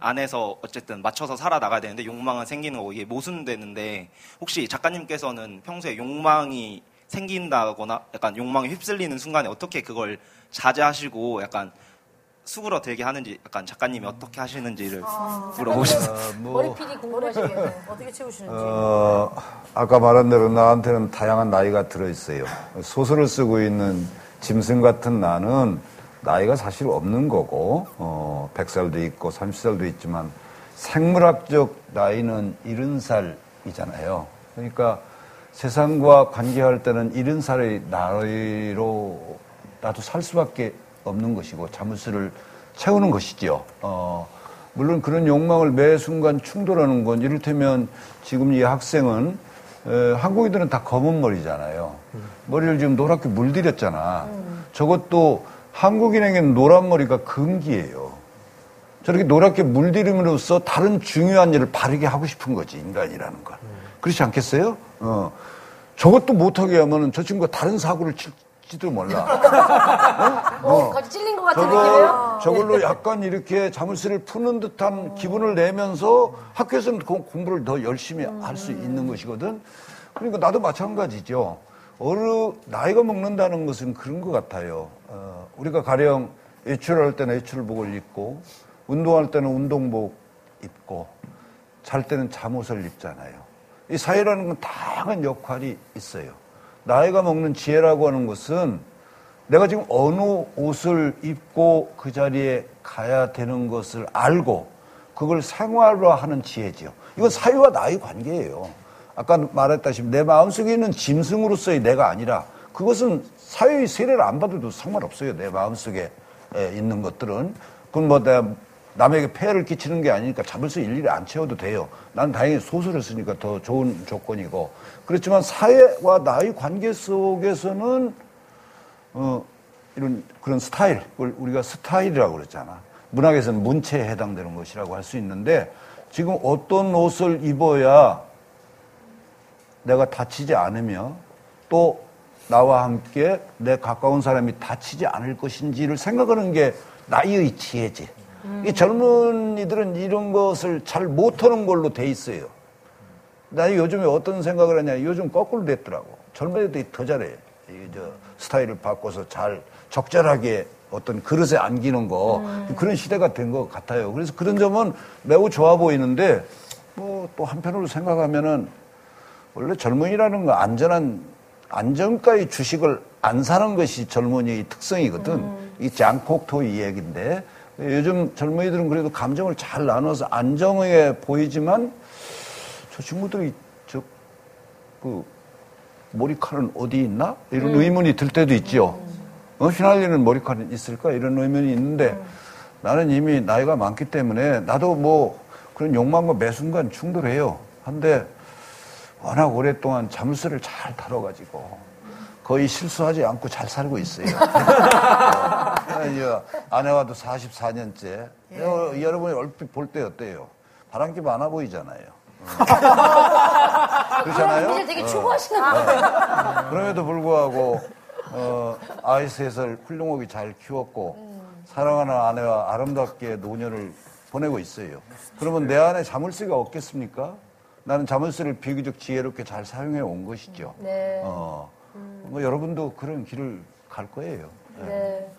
Speaker 7: 안에서 어쨌든 맞춰서 살아나가야 되는데 욕망은 생기는 거고 이게 모순되는데 혹시 작가님께서는 평소에 욕망이 생긴다거나 약간 욕망에 휩쓸리는 순간에 어떻게 그걸 자제하시고 약간 수그러들게 하는지 약간 작가님이 어떻게 하시는지를 물어보고 싶습니다.
Speaker 5: 어, 뭐,
Speaker 3: 머리 PD 궁금하시겠네요.
Speaker 2: 어떻게 채우시는지.
Speaker 5: 어, 아까 말한 대로 나한테는 다양한 나이가 들어있어요. 소설을 쓰고 있는 짐승 같은 나는 나이가 사실 없는 거고, 어, 100살도 있고 30살도 있지만 생물학적 나이는 70살이잖아요. 그러니까 세상과 관계할 때는 70살의 나이로 나도 살 수밖에 없는 것이고 자물쇠를 채우는 것이죠. 어, 물론 그런 욕망을 매 순간 충돌하는 건 이를테면 지금 이 학생은 에, 한국인들은 다 검은 머리잖아요. 머리를 지금 노랗게 물들였잖아. 저것도 한국인에게는 노란 머리가 금기예요. 저렇게 노랗게 물들임으로써 다른 중요한 일을 바르게 하고 싶은 거지 인간이라는 건. 그렇지 않겠어요? 어. 저것도 못하게 하면은 저 친구가 다른 사고를 칠지도 몰라. <laughs>
Speaker 3: 어, 같이 찔린 것 같은 느낌이에요?
Speaker 5: 저걸, 저걸로 약간 이렇게 자물쇠를 푸는 듯한 기분을 내면서 학교에서는 그 공부를 더 열심히 할수 있는 것이거든. 그러니까 나도 마찬가지죠. 어느 나이가 먹는다는 것은 그런 것 같아요. 어, 우리가 가령 외출할 때는 외출복을 입고 운동할 때는 운동복 입고 잘 때는 잠옷을 입잖아요. 이 사회라는 건 다양한 역할이 있어요. 나이가 먹는 지혜라고 하는 것은 내가 지금 어느 옷을 입고 그 자리에 가야 되는 것을 알고 그걸 생활화하는 지혜지요. 이건 사회와 나의 관계예요. 아까 말했다시피 내 마음속에 있는 짐승으로서의 내가 아니라 그것은 사회의 세례를 안 받아도 상관없어요. 내 마음속에 에, 있는 것들은. 그건 뭐 내가 남에게 폐해를 끼치는 게 아니니까 자물쇠 일일이 안 채워도 돼요. 난 다행히 소설을 쓰니까 더 좋은 조건이고. 그렇지만 사회와 나의 관계 속에서는 어, 이런 그런 스타일, 우리가 스타일이라고 그랬잖아. 문학에서는 문체에 해당되는 것이라고 할 수 있는데 지금 어떤 옷을 입어야 내가 다치지 않으며 또 나와 함께 내 가까운 사람이 다치지 않을 것인지를 생각하는 게 나이의 지혜지. 이 젊은이들은 이런 것을 잘 못하는 걸로 돼 있어요. 나 요즘에 어떤 생각을 하냐. 요즘 거꾸로 됐더라고. 젊은 애들이 더 잘해. 이저 스타일을 바꿔서 잘 적절하게 어떤 그릇에 안기는 거 그런 시대가 된 것 같아요. 그래서 그런 점은 매우 좋아 보이는데 뭐 또 한편으로 생각하면은 원래 젊은이라는 거 안전한 안정가의 주식을 안 사는 것이 젊은이의 특성이거든. 이 장콕토 이 얘기인데 요즘 젊은이들은 그래도 감정을 잘 나눠서 안정해 보이지만 저 친구들이 저 그 머리칼은 어디 있나? 이런 의문이 들 때도 있죠. 어, 휘날리는 머리칼은 있을까? 이런 의문이 있는데 나는 이미 나이가 많기 때문에 나도 뭐 그런 욕망과 매 순간 충돌해요. 한데 워낙 오랫동안 자물쇠를 잘 다뤄가지고 거의 실수하지 않고 잘 살고 있어요. <laughs> 어, 아내와도 44년째. 여러분이 얼핏 볼 때 어때요? 바람기 많아 보이잖아요. 어. <laughs> 그렇잖아요.
Speaker 3: 이미지를 되게
Speaker 5: 어.
Speaker 3: 추구하시나 봐요.
Speaker 5: 그럼에도 불구하고 어, 아이 셋을 훌륭하게 잘 키웠고 사랑하는 아내와 아름답게 노년을 보내고 있어요. 그러면 내 안에 자물쇠가 없겠습니까? 나는 자물쇠를 비교적 지혜롭게 잘 사용해 온 것이죠.
Speaker 3: 네.
Speaker 5: 어, 뭐 여러분도 그런 길을 갈 거예요.
Speaker 3: 네.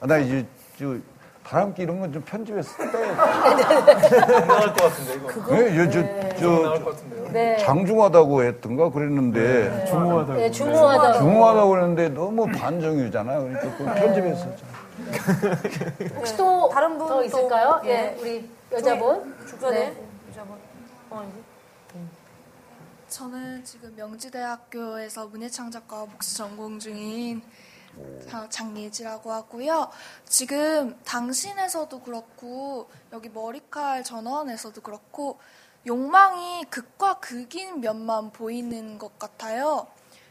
Speaker 5: 아, 나 이제 저 바람기 이런 건 좀 편집해서 <laughs> 빼야
Speaker 1: 나올 것 같은데 이거.
Speaker 5: 돼. 예, 저, 저,
Speaker 1: 나올
Speaker 5: 저,
Speaker 1: 것 같은데요.
Speaker 3: 네.
Speaker 5: 장중하다고 했던가 그랬는데
Speaker 4: 중후하다고.
Speaker 3: 네, 중후하다.
Speaker 5: 중후하다고 그랬는데 너무 반정유잖아요. 그러니까 그걸 편집해서 좀.
Speaker 3: 혹시 또
Speaker 2: 다른
Speaker 3: 분더
Speaker 2: 또,
Speaker 3: 있을까요?
Speaker 2: 예.
Speaker 3: 예, 우리 여자분. 네.
Speaker 2: 여자분.
Speaker 3: 어,
Speaker 8: 저는 지금 명지대학교에서 문예창작과 복수 전공 중인 자- 장예지라고 하고요. 지금 당신에서도 그렇고 여기 머리칼 전원에서도 그렇고 욕망이 극과 극인 면만 보이는 것 같아요.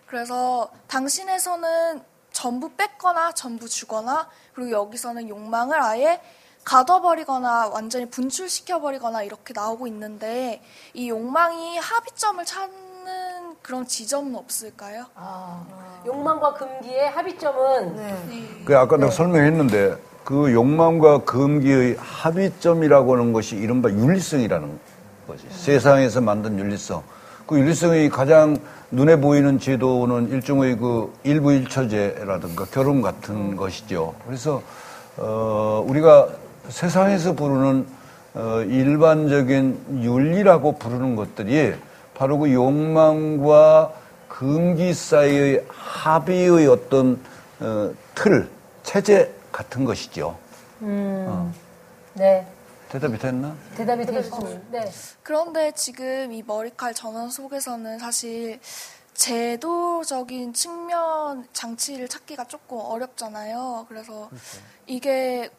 Speaker 8: 그래서 당신에서는 전부 뺐거나 전부 주거나 그리고 여기서는 욕망을 아예 가둬버리거나 완전히 분출시켜버리거나 이렇게 나오고 있는데 이 욕망이 합의점을 찾는 그런 지점은 없을까요?
Speaker 3: 아, 욕망과 금기의 합의점은
Speaker 2: 네.
Speaker 5: 그 아까 내가 설명했는데 그 욕망과 금기의 합의점이라고 하는 것이 이른바 윤리성이라는 거지. 세상에서 만든 윤리성. 그 윤리성의 가장 눈에 보이는 제도는 일종의 그 일부일처제라든가 결혼 같은 것이죠. 그래서 어, 우리가 세상에서 부르는 어, 일반적인 윤리라고 부르는 것들이 바로 그 욕망과 금기 사이의 합의의 어떤 어, 틀, 체제 같은 것이죠.
Speaker 3: 네
Speaker 5: 대답이 됐나?
Speaker 3: 대답이 되셨습니다. 네.
Speaker 8: 그런데 지금 이 머리칼 전원 속에서는 사실 제도적인 측면 장치를 찾기가 조금 어렵잖아요. 그래서 이게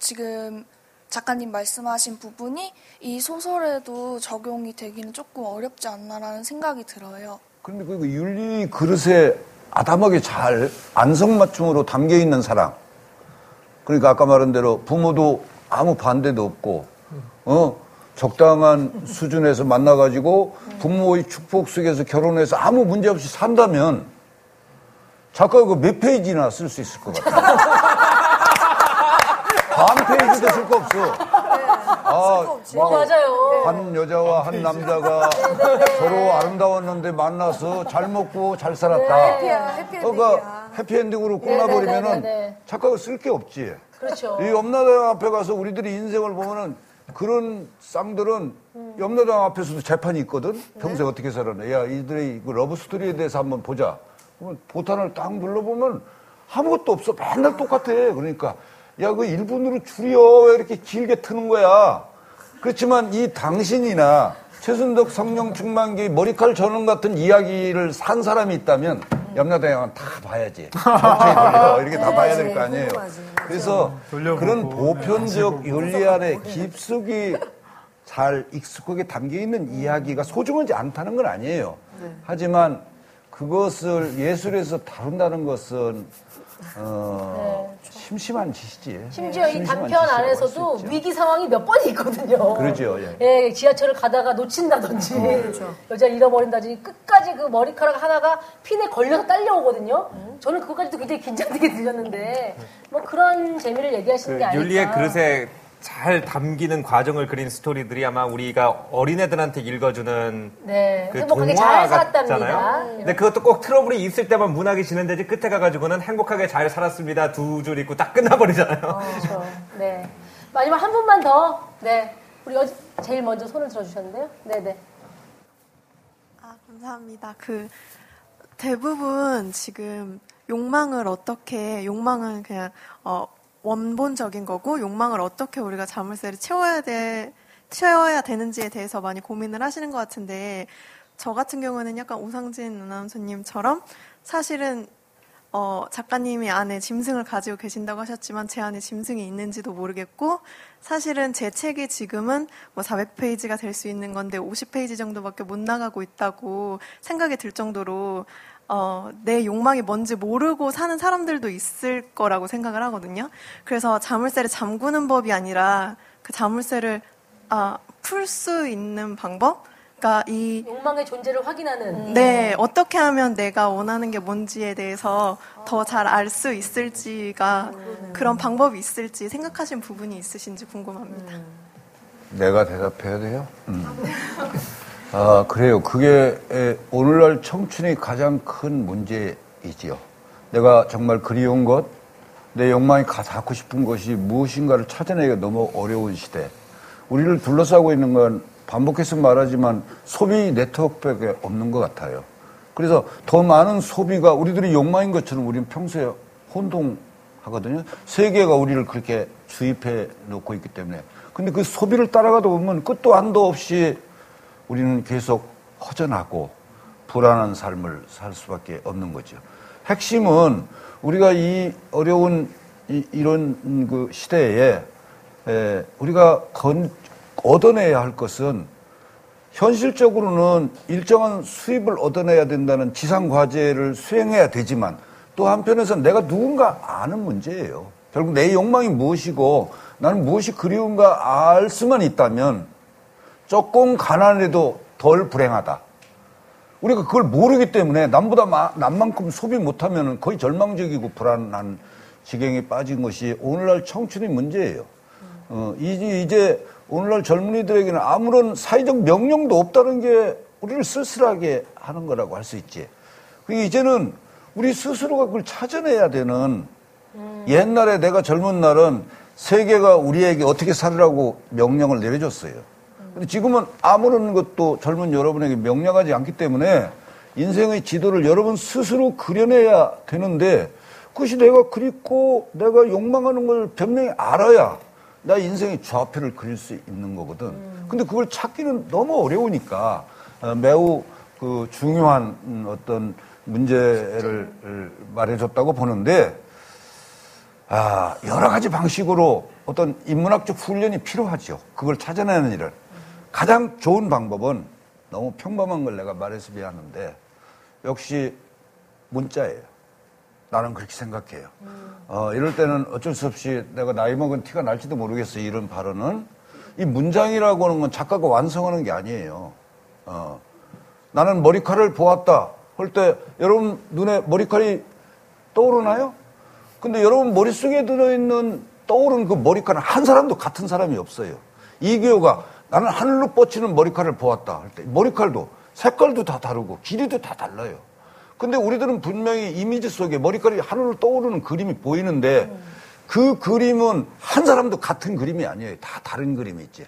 Speaker 8: 지금 작가님 말씀하신 부분이 이 소설에도 적용이 되기는 조금 어렵지 않나라는 생각이 들어요.
Speaker 5: 그런데 그 윤리 그릇에 아담하게 잘 안성맞춤으로 담겨 있는 사랑. 그러니까 아까 말한 대로 부모도 아무 반대도 없고, 어, 적당한 수준에서 만나가지고 부모의 축복 속에서 결혼해서 아무 문제 없이 산다면 작가가 그몇 페이지나 쓸 수 있을 것 같아. 반 페이지도 쓸 거 없어. 아,
Speaker 3: 어, 맞아요.
Speaker 5: 한 여자와 한 남자가 서로 아름다웠는데 만나서 잘 먹고 잘 살았다.
Speaker 2: 해피야, 해피엔딩이야.
Speaker 5: 그러니까 해피엔딩으로 끝나버리면은. 작가가 쓸게 없지.
Speaker 3: 그렇죠.
Speaker 5: 이 염라대왕 앞에 가서 우리들이 인생을 보면은 그런 쌍들은 염라대왕 앞에서도 재판이 있거든. 평소에 어떻게 살았나. 야, 이들의 그 러브 스토리에 대해서 한번 보자. 그러면 버튼을 딱 눌러보면 아무것도 없어. 맨날 똑같아. 그러니까 야, 그 1분으로 줄여. 왜 이렇게 길게 트는 거야? 그렇지만 이 당신이나 최순덕 성령 충만기 머리칼 전언 같은 이야기를 산 사람이 있다면 염라대왕은 다 봐야지. <laughs> 이렇게 다 봐야 될 거 아니에요. 그래서 그런 보편적 윤리 안에 깊숙이 잘 익숙하게 담겨 있는 이야기가 소중하지 않다는 건 아니에요. 하지만 그것을 예술에서 다룬다는 것은 어, 심심한 짓이지.
Speaker 3: 심지어 이 단편 안에서도. 위기 상황이 몇 번이 있거든요.
Speaker 5: 그러죠, 예.
Speaker 3: 예, 지하철을 가다가 놓친다든지,
Speaker 2: 그렇죠.
Speaker 3: 여자 잃어버린다든지, 끝까지 그 머리카락 하나가 핀에 걸려서 딸려오거든요. 저는 그것까지도 굉장히 긴장되게 들렸는데, 뭐 그런 재미를 얘기하시는
Speaker 6: 게그
Speaker 3: 아닐까.
Speaker 6: 윤리의 그릇에 잘 담기는 과정을 그린 스토리들이 아마 우리가 어린애들한테 읽어주는
Speaker 3: 네,
Speaker 6: 그
Speaker 3: 행복하게
Speaker 6: 동화
Speaker 3: 잘 살았답니다.
Speaker 6: 근데 그것도 꼭 트러블이 있을 때만 문학이 진행되지 끝에 가가지고는 행복하게 잘 살았습니다 두줄 읽고 딱 끝나버리잖아요.
Speaker 3: 그렇죠. 네. 마지막 한 분만 더, 네. 우리 여, 제일 먼저 손을 들어주셨는데요. 네네.
Speaker 9: 아, 감사합니다. 그 대부분 지금 욕망을 어떻게 욕망은 그냥 어, 원본적인 거고 욕망을 어떻게 우리가 자물쇠를 채워야 돼 채워야 되는지에 대해서 많이 고민을 하시는 것 같은데 저 같은 경우는 약간 오상진 아나운서님처럼 사실은 어, 작가님이 안에 짐승을 가지고 계신다고 하셨지만 제 안에 짐승이 있는지도 모르겠고 사실은 제 책이 지금은 뭐 400페이지가 될 수 있는 건데 50페이지 정도밖에 못 나가고 있다고 생각이 들 정도로 어, 내 욕망이 뭔지 모르고 사는 사람들도 있을 거라고 생각을 하거든요. 그래서 자물쇠를 잠그는 법이 아니라 그 자물쇠를 아, 풀 수 있는 방법? 그러니까 이
Speaker 3: 욕망의 존재를 확인하는.
Speaker 9: 네, 어떻게 하면 내가 원하는 게 뭔지에 대해서 더 잘 알 수 있을지가 그런 방법이 있을지 생각하신 부분이 있으신지 궁금합니다.
Speaker 5: 내가 대답해야 돼요? 음. <laughs> 아, 그래요. 그게 에, 오늘날 청춘의 가장 큰 문제이지요. 내가 정말 그리운 것, 내 욕망이 가 닿고 싶은 것이 무엇인가를 찾아내기가 너무 어려운 시대. 우리를 둘러싸고 있는 건 반복해서 말하지만 소비 네트워크밖에 없는 것 같아요. 그래서 더 많은 소비가 우리들이 욕망인 것처럼 우리는 평소에 혼동하거든요. 세계가 우리를 그렇게 주입해 놓고 있기 때문에. 근데 그 소비를 따라가다 보면 끝도 한도 없이 우리는 계속 허전하고 불안한 삶을 살 수밖에 없는 거죠. 핵심은 우리가 이 어려운 이, 런 그 시대에 에, 우리가 건, 얻어내야 할 것은 현실적으로는 일정한 수입을 얻어내야 된다는 지상 과제를 수행해야 되지만 또 한편에서 내가 누군가 아는 문제예요. 결국 내 욕망이 무엇이고 나는 무엇이 그리운가 알 수만 있다면 조금 가난해도 덜 불행하다. 우리가 그걸 모르기 때문에 남보다 마, 남만큼 소비 못하면 거의 절망적이고 불안한 지경에 빠진 것이 오늘날 청춘의 문제예요. 어, 이제, 이제 오늘날 젊은이들에게는 아무런 사회적 명령도 없다는 게 우리를 쓸쓸하게 하는 거라고 할 수 있지. 그리고 이제는 우리 스스로가 그걸 찾아내야 되는 옛날에 내가 젊은 날은 세계가 우리에게 어떻게 살으라고 명령을 내려줬어요. 근데 지금은 아무런 것도 젊은 여러분에게 명령하지 않기 때문에 인생의 지도를 여러분 스스로 그려내야 되는데 그것이 내가 그립고 내가 욕망하는 걸 분명히 알아야 나 인생의 좌표를 그릴 수 있는 거거든. 근데 그걸 찾기는 너무 어려우니까 어, 매우 그 중요한 어떤 문제를 말해줬다고 보는데 아, 여러 가지 방식으로 어떤 인문학적 훈련이 필요하죠. 그걸 찾아내는 일을. 가장 좋은 방법은 너무 평범한 걸 내가 말해서 미안한데 역시 문자예요. 나는 그렇게 생각해요. 어, 이럴 때는 어쩔 수 없이 내가 나이 먹은 티가 날지도 모르겠어요. 이런 발언은. 이 문장이라고 하는 건 작가가 완성하는 게 아니에요. 어, 나는 머리카락을 보았다. 할 때 여러분 눈에 머리카락이 떠오르나요? 근데 여러분 머릿속에 들어있는 떠오르는 그 머리카락 한 사람도 같은 사람이 없어요. 이기호가 나는 하늘로 뻗치는 머리카락을 보았다 할 때 머리칼도 색깔도 다 다르고 길이도 다 달라요. 근데 우리들은 분명히 이미지 속에 머리카락이 하늘로 떠오르는 그림이 보이는데 그 그림은 한 사람도 같은 그림이 아니에요. 다 다른 그림이 있지.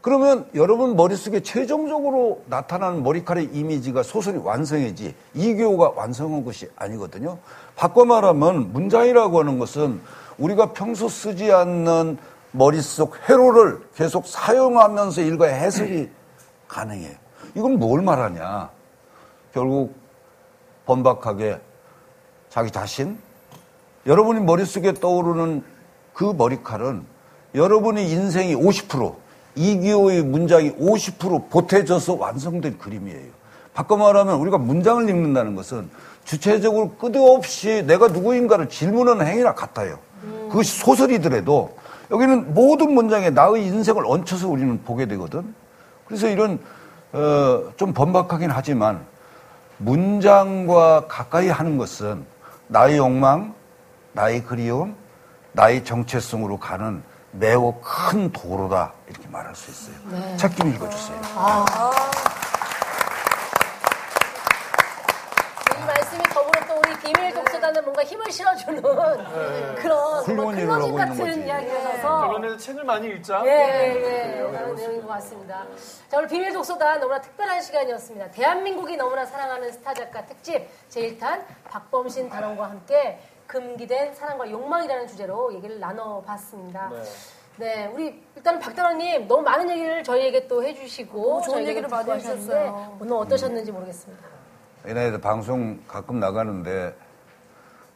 Speaker 5: 그러면 여러분 머릿속에 최종적으로 나타나는 머리카락 이미지가 소설이 완성이지 이교가 완성한 것이 아니거든요. 바꿔 말하면 문장이라고 하는 것은 우리가 평소 쓰지 않는 머릿속 회로를 계속 사용하면서 일과 해석이 가능해요. 이건 뭘 말하냐? 결국 번박하게 자기 자신, 여러분이 머릿속에 떠오르는 그 머리칼은 여러분의 인생이 50%, 이기호의 문장이 50% 보태져서 완성된 그림이에요. 바꿔 말하면 우리가 문장을 읽는다는 것은 주체적으로 끝없이 내가 누구인가를 질문하는 행위나 같아요. 그것이 소설이더라도 여기는 모든 문장에 나의 인생을 얹혀서 우리는 보게 되거든. 그래서 이런 어, 좀 번박하긴 하지만 문장과 가까이 하는 것은 나의 욕망, 나의 그리움, 나의 정체성으로 가는 매우 큰 도로다 이렇게 말할 수 있어요. 네. 책좀 읽어주세요. 아.
Speaker 3: 이 말씀이 더불어 또 우리 비밀 독서단은 뭔가 힘을 실어주는 네. 그런
Speaker 5: 있는 거지.
Speaker 3: 이야기여서
Speaker 1: 결론에는 책을 많이 읽자.
Speaker 3: 예, 예, 예. 그런 내용인 것 같습니다. 자, 오늘 비밀 독서단 너무나 특별한 시간이었습니다. 대한민국이 너무나 사랑하는 스타 작가 특집 제1탄 박범신 단원과 함께 금기된 사랑과 욕망이라는 주제로 얘기를 나눠봤습니다. 네. 네, 우리 일단 박단원님 너무 많은 얘기를 저희에게 또 해주시고
Speaker 2: 좋은 얘기를 많이 해주셨어요.
Speaker 3: 오늘 어떠셨는지 모르겠습니다.
Speaker 5: 이날에도 방송 가끔 나가는데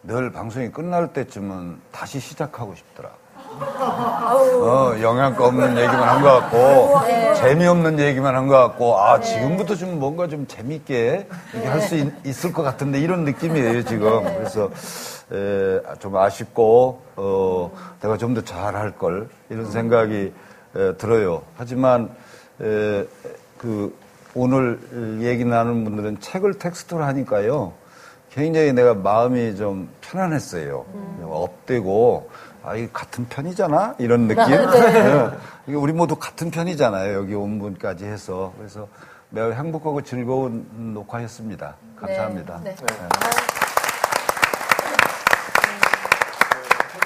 Speaker 5: 늘 방송이 끝날 때쯤은 다시 시작하고 싶더라. 어, 영양가 없는 얘기만 한 것 같고, 네. 재미없는 얘기만 한 것 같고, 아, 네. 지금부터 좀 뭔가 좀 재밌게 네. 할수 있을 것 같은데, 이런 느낌이에요, 지금. 네. 그래서, 에, 좀 아쉽고, 어, 내가 좀 더 잘할 걸, 이런 생각이 에, 들어요. 하지만 에, 그 오늘 얘기 나누는 분들은 책을 텍스트로 하니까요. 굉장히 내가 마음이 좀 편안했어요. 업되고 아, 이 같은 편이잖아? 이런 느낌? 예. 이게 우리 모두 같은 편이잖아요. 여기 온 분까지 해서. 그래서 매우 행복하고 즐거운 녹화였습니다. 감사합니다.
Speaker 3: 네.
Speaker 1: 네.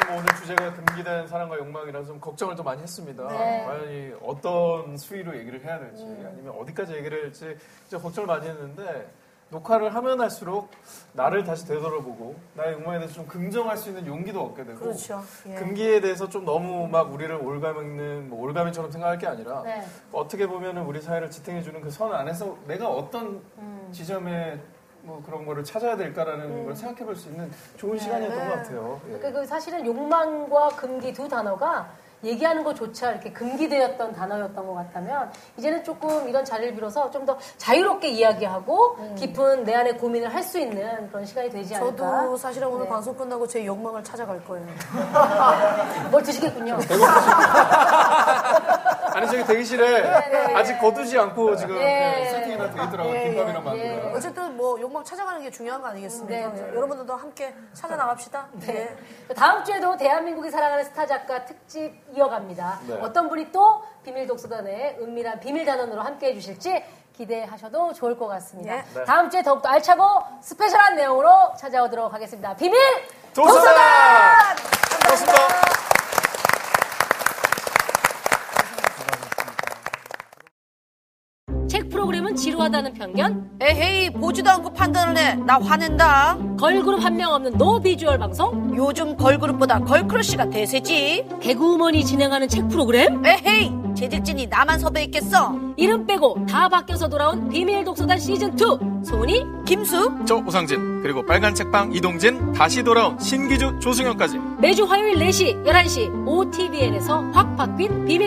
Speaker 1: 뭐 오늘 주제가 금기된 사랑과 욕망이라서 좀 걱정을 좀 많이 했습니다.
Speaker 3: 네.
Speaker 1: 과연 이 어떤 수위로 얘기를 해야 될지 아니면 어디까지 얘기를 할지 진짜 걱정을 많이 했는데 녹화를 하면 할수록 나를 다시 되돌아보고 나의 욕망에 대해서 좀 긍정할 수 있는 용기도 얻게 되고
Speaker 2: 그렇죠. 예.
Speaker 1: 금기에 대해서 좀 너무 막 우리를 올가매는 뭐 올가미처럼 생각할 게 아니라
Speaker 3: 네.
Speaker 1: 어떻게 보면은 우리 사회를 지탱해 주는 그 선 안에서 내가 어떤
Speaker 3: 음.
Speaker 1: 지점에 뭐 그런 거를 찾아야 될까라는 걸 생각해 볼 수 있는 좋은 시간이었던 것 같아요. 예.
Speaker 3: 그러니까 그 사실은 욕망과 금기 두 단어가 얘기하는 것조차 이렇게 금기되었던 단어였던 것 같다면 이제는 조금 이런 자리를 빌어서 좀 더 자유롭게 이야기하고 깊은 내 안의 고민을 할 수 있는 그런 시간이 되지 않을까.
Speaker 2: 저도 사실은 오늘
Speaker 3: 네.
Speaker 2: 방송 끝나고 제 욕망을 찾아갈 거예요. <laughs>
Speaker 3: 뭘 드시겠군요. <laughs>
Speaker 1: 아니 저기 대기실에
Speaker 3: 네.
Speaker 1: 아직 거두지 않고 지금
Speaker 3: 예.
Speaker 1: 예, 세팅이나 돼 있더라고요.
Speaker 2: 예,
Speaker 1: 김밥이랑
Speaker 2: 예.
Speaker 1: 만두랑.
Speaker 2: 어쨌든 뭐 욕망 찾아가는 게 중요한 거 아니겠습니까?
Speaker 3: 네, 네.
Speaker 2: 여러분들도 함께 찾아 나갑시다.
Speaker 3: 네.
Speaker 2: 예.
Speaker 3: 다음 주에도 대한민국이 사랑하는 스타 작가 특집 이어갑니다.
Speaker 1: 네.
Speaker 3: 어떤 분이 또 비밀 독서관의 은밀한 비밀 단원으로 함께 해주실지 기대하셔도 좋을 것 같습니다.
Speaker 2: 예.
Speaker 1: 네.
Speaker 3: 다음 주에 더욱더 알차고 스페셜한 내용으로 찾아오도록 하겠습니다. 비밀! 독서관!
Speaker 1: 고맙습니다.
Speaker 3: 책 프로그램은 지루하다는 편견?
Speaker 2: 에헤이 보지도 않고 판단을 해. 나 화낸다.
Speaker 3: 걸그룹 한 명 없는 no 비주얼 방송?
Speaker 2: 요즘 걸그룹보다 걸크러쉬가 대세지.
Speaker 3: 개그우먼이 진행하는 책 프로그램?
Speaker 2: 에헤이 제작진이 나만 섭외했겠어.
Speaker 3: 이름 빼고 다 바뀌어서 돌아온 비밀 독서단 시즌 2 소은이
Speaker 2: 김수
Speaker 1: 저 오상진 그리고 빨간 책방 이동진 다시 돌아온 신기주 조승현까지
Speaker 3: 매주 화요일 4시 11시 OTBN에서 확 바뀐 비밀 독서단